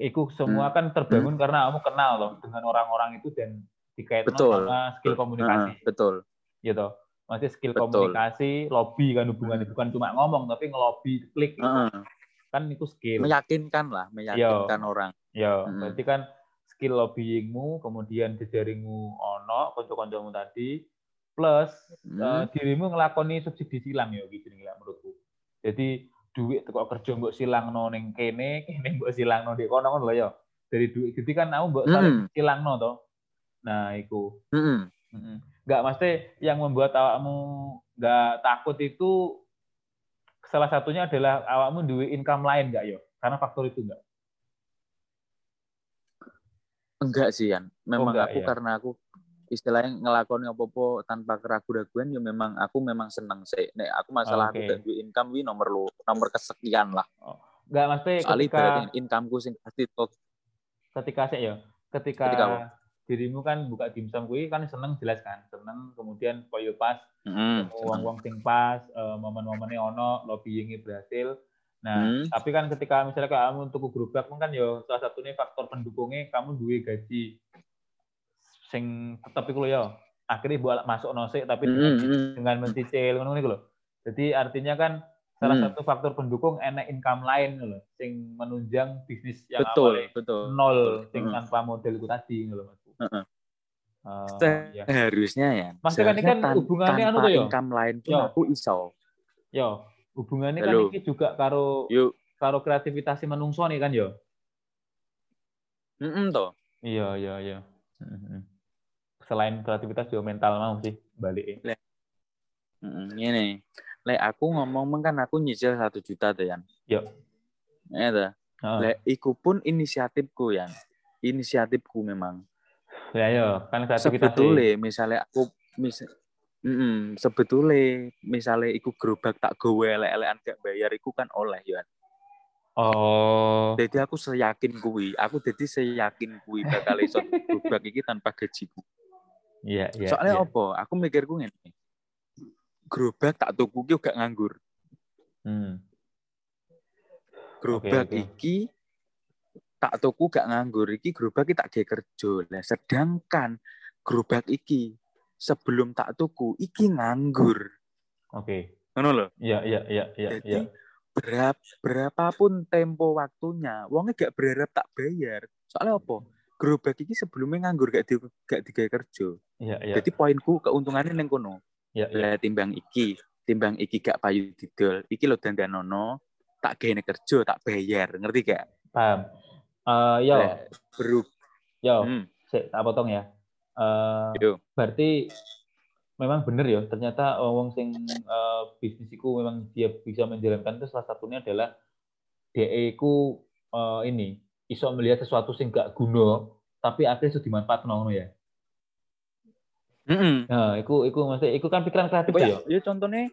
itu semua kan terbangun karena kamu kenal loh dengan orang-orang itu dan dikaitkan Betul. sama skill komunikasi Heeh, betul gitu. Maksudnya skill Betul. komunikasi, lobby kan hubungannya bukan cuma ngomong tapi ngelobi klik gitu. Heeh. kan itu skill. meyakinkan lah meyakinkan orang Ya, Mm-mm. berarti kan skill lobbyingmu, kemudian jejaringmu ono, konco-koncomu tadi, plus Hmm. eh, dirimu ngelakoni subsidi silang ya gitu nih menurutku. Jadi duit kok kerja mbok silangno ning kene, <laughs> kene mbok silangno di kono lho ya. Dari duit jadi kan kamu mbok saling Mm. silangno to. Nah, iku. Heeh. Mm-mm. Nggak mesti yang membuat awakmu nggak takut itu salah satunya adalah awakmu duit income lain nggak yo? Karena faktor itu nggak. enggak sih Yan memang enggak, aku ya. karena aku istilahnya ngelakoni apa-apa tanpa keraguan-raguan ya memang aku memang seneng sih. Nek aku masalah aku gak duwe income wi nomor lu nomor kesekian lah. Nggak mesti soalnya ketika ibaratnya incomeku sing pasti ketika sih ya. Ketika, Ketika apa? dirimu kan buka dimsum kuwi kan seneng jelas kan seneng kemudian koyo pas Heeh. uang-uang sing pas eh, momen-momennya ono lobbyingnya berhasil. Nah Hmm. tapi kan ketika misalnya kamu untuk gerobak kan ya salah satunya faktor pendukungnya kamu duwe gaji sing tetep iku lho ya akhirnya buat masuk nosek tapi dengan, Hmm. dengan mencicil ngono iku lho jadi artinya kan salah Hmm. satu faktor pendukung enek income lain lho sing menunjang bisnis yang betul awalnya betul nol sing Hmm. tanpa model itu tadi ngono Mas. Heeh. Eh, ya. harusnya ya Maksudnya kan ini kan tan- hubungannya anu yo. income lain pun Yo. aku iso Yo, hubungannya kan Halo. ini juga karo yuk karo kreativitas menungso nih kan yo. Heeh toh Iya, iya, iya. Mhm. Selain kreativitas juga mental mau sih balik. Heeh, ngene lek aku ngomong kan aku nyicil satu juta tuh Yan Yo. ya. Heeh. Lek iku pun inisiatifku ya. Inisiatifku memang. Ya yo, kan kreativitas. Sebetulnya misalnya aku mis Mm sebetulnya misalnya iku gerobak tak gawe elek-elekan gak bayar iku kan oleh ya. Oh. Jadi aku seyakin kuwi, aku jadi seyakin kuwi bakal iso gerobak iki tanpa gajiku. Iya, iya. Soalnya iya. apa? Aku mikirku ngene. Gerobak tak tuku ki gak nganggur. Hmm. Gerobak Oke, oke. iki tak tuku gak nganggur iki gerobak iki tak gawe kerja. Lah sedangkan gerobak iki sebelum tak tuku iki nganggur. Oke. Ngono lho. Iya, iya, iya, iya, Jadi iya. berap, berapapun tempo waktunya, wongnya gak berharap tak bayar. Soalnya apa? Gerobak iki sebelumnya nganggur gak di gak digawe kerja. Iya, iya. Jadi poinku keuntungannya neng kono. Iya, iya. Timbang iki, timbang iki gak payu didol, iki lo dandanono, tak gawe kerja, tak bayar, ngerti gak? Paham. Eh, yo, Lah, Beru. yo, Hmm, sik tak potong ya. Eh, yo. berarti memang benar ya ternyata wong sing eh, bisnis iku memang dia bisa menjalankan itu salah satunya adalah DE ku eh, ini iso melihat sesuatu sing gak guna tapi akhirnya sudah dimanfaatkan ngono ya. Heeh. Nah, iku iku maksudnya iku kan pikiran kreatif Apa ya. ya? Ya contohnya,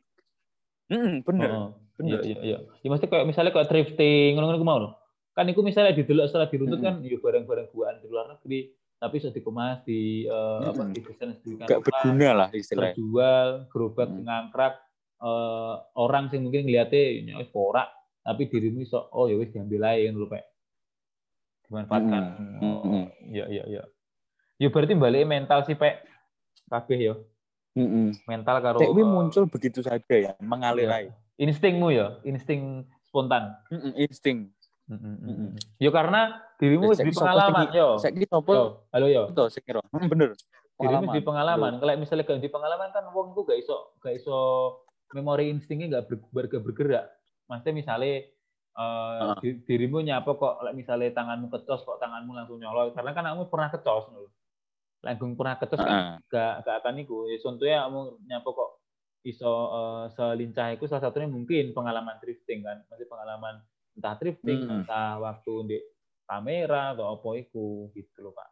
Heeh, bener. Heeh. bener. Iya, iya, iya. Ya mesti kayak misalnya kayak thrifting ngono-ngono mau lho. Kan iku misalnya didelok setelah diruntut kan ya barang-barang buaan di luar negeri tapi sudah dikemas di eh, apa Mm-mm. di desain sedemikian Gak berguna lah istilahnya. terjual, gerobak Hmm. ngangkrak. uh, orang sing mungkin ngeliatnya wis porak tapi dirimu iso oh ya wis diambil aja lho Pak. Dimanfaatkan. Mm -hmm. Oh, ya ya ya. Ya berarti balik mental sih Pak. Kabeh ya. Mm -hmm. Mental karo Tapi muncul begitu saja ya, mengalir ya. Instingmu ya, insting spontan. Mm -hmm. Insting. Mm. Yo karena dirimu wis di pengalaman yo. Saiki sopo? Halo yo. Betul, sing kira. Bener. Dirimu di pengalaman. Kalau misalnya gak di pengalaman kan wong ku gak iso gak iso memori instingnya gak bergerak bergerak. Maksudnya misalnya uh, uh. dirimu nyapa kok misalnya tanganmu kecos kok tanganmu langsung nyolot karena kan kamu pernah kecos loh. Langsung pernah kecos uh. kan gak gak akan iku. Ya contohnya kamu nyapa kok iso uh, selincah itu salah satunya mungkin pengalaman drifting kan. Masih pengalaman entah drifting, hmm. entah waktu di kamera atau apa itu gitu loh pak.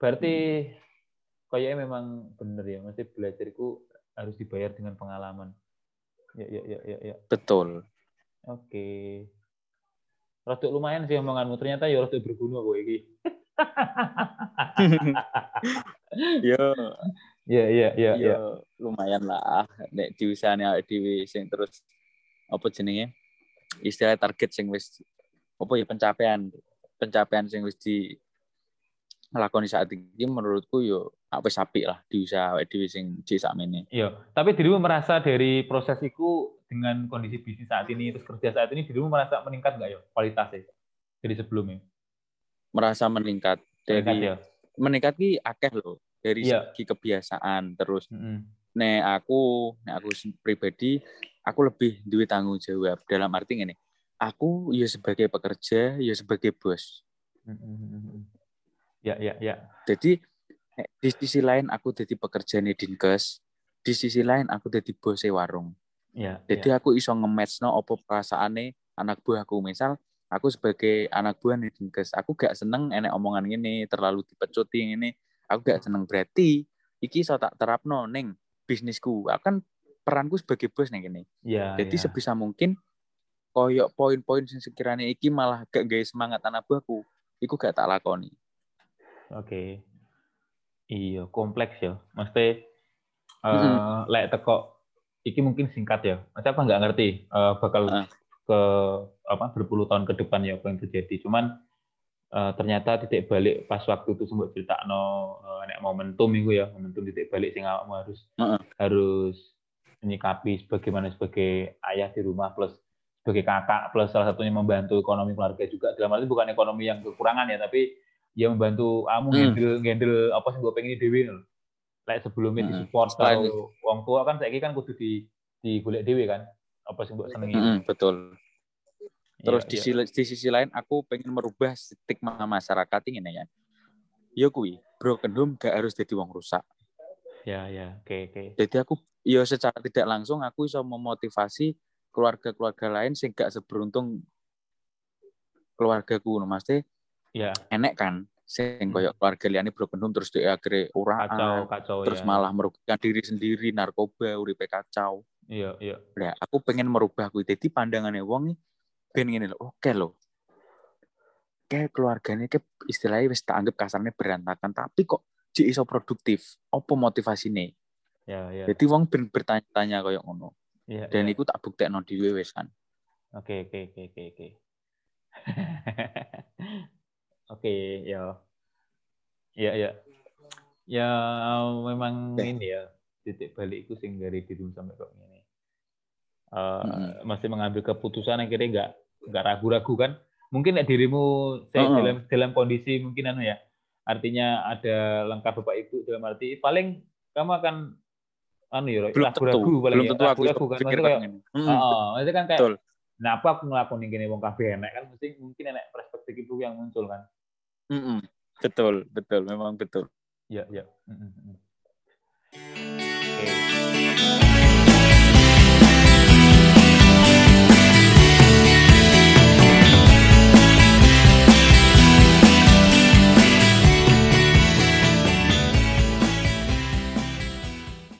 Berarti hmm. kayaknya memang bener ya, masih belajarku harus dibayar dengan pengalaman. Ya ya ya ya. ya. Betul. Oke. Rada lumayan sih omonganmu. Ternyata ya rada berguna kok iki. <laughs> yo. Ya ya ya ya lumayan lah. Nek diusahane awake dhewe sing terus apa jenenge? Istilah target sing wis apa ya pencapaian pencapaian sing wis di ngelakoni saat ini menurutku yo apa sapi lah di usaha dhewe sing di sakmene. Iya, tapi dirimu merasa dari proses itu dengan kondisi bisnis saat ini terus kerja saat ini dirimu merasa meningkat nggak ya kualitasnya dari sebelumnya? Merasa meningkat dari meningkat, ya? meningkat ki akeh loh dari iya. segi kebiasaan terus mm -hmm. nek aku nek aku pribadi aku lebih duit tanggung jawab dalam arti ini aku ya sebagai pekerja ya sebagai bos ya ya ya jadi di sisi lain aku jadi pekerja nih dinkes di sisi lain aku jadi bos warung ya jadi ya. aku iso nge-match no opo perasaane anak buahku misal aku sebagai anak buah nih dinkes aku gak seneng enek omongan ini terlalu dipecuti ini aku gak seneng berarti iki so tak terapno neng bisnisku akan peranku sebagai bos nih gini. Iya. Jadi ya. sebisa mungkin koyok poin-poin yang sekiranya iki malah gak gaya semangat anak buahku, iku gak tak lakoni. Oke. Okay. Iya, kompleks ya. Mesti uh, mm -hmm. lek teko iki mungkin singkat ya. Mesti apa nggak ngerti uh, bakal uh. ke apa berpuluh tahun ke depan ya apa yang terjadi. Cuman uh, ternyata titik balik pas waktu itu sempat cerita no uh, momentum itu ya momentum titik balik sing awakmu harus uh -uh. harus menyikapi sebagaimana sebagai ayah di rumah plus sebagai kakak plus salah satunya membantu ekonomi keluarga juga dalam arti bukan ekonomi yang kekurangan ya tapi ya membantu kamu hmm. handle handle apa sih gue pengen dewi loh kayak sebelumnya hmm. disupport kalau uang tua kan saya kan kudu di di golek dewi kan apa sih gue senengi hmm, betul iya, terus ya, di, ya. di sisi lain aku pengen merubah stigma masyarakat ini ya ya kui broken home gak harus jadi uang rusak ya ya oke okay, oke okay. jadi aku ya secara tidak langsung aku bisa memotivasi keluarga-keluarga lain sih gak seberuntung keluargaku no Mas ya enek kan sing hmm. koyo keluarga liane broken home terus dia akhirnya orang kacau kacau terus ya. malah merugikan diri sendiri narkoba uripe kacau iya iya ya aku pengen merubah aku jadi pandangannya wong ben ngene lho oke lo kayak keluarganya kayak istilahnya wis tak anggap kasarnya berantakan tapi kok jadi iso produktif apa nih Ya, ya. Jadi wong ben bertanya-tanya koyo ngono. Ya, Dan ya. iku tak buktekno dhewe wis kan. Oke, oke, oke, oke, oke. <laughs> Oke, ya. Ya, ya. Ya memang okay. ini ya titik balik itu sing dari dirimu sampai kok ini. Uh, hmm. masih mengambil keputusan akhirnya nggak nggak ragu-ragu kan? Mungkin ya dirimu saya uh dalam dalam kondisi mungkin anu ya, artinya ada lengkap bapak ibu dalam arti paling kamu akan anu ya belum tentu ragu, belum ya. tentu aku ragu kan maksudnya kayak hmm. oh, maksudnya kan kayak Betul. nah apa aku ngelakuin gini wong kafe enak kan mesti mungkin enak perspektif itu yang muncul kan mm -mm. betul betul memang betul ya ya mm -mm. oke okay.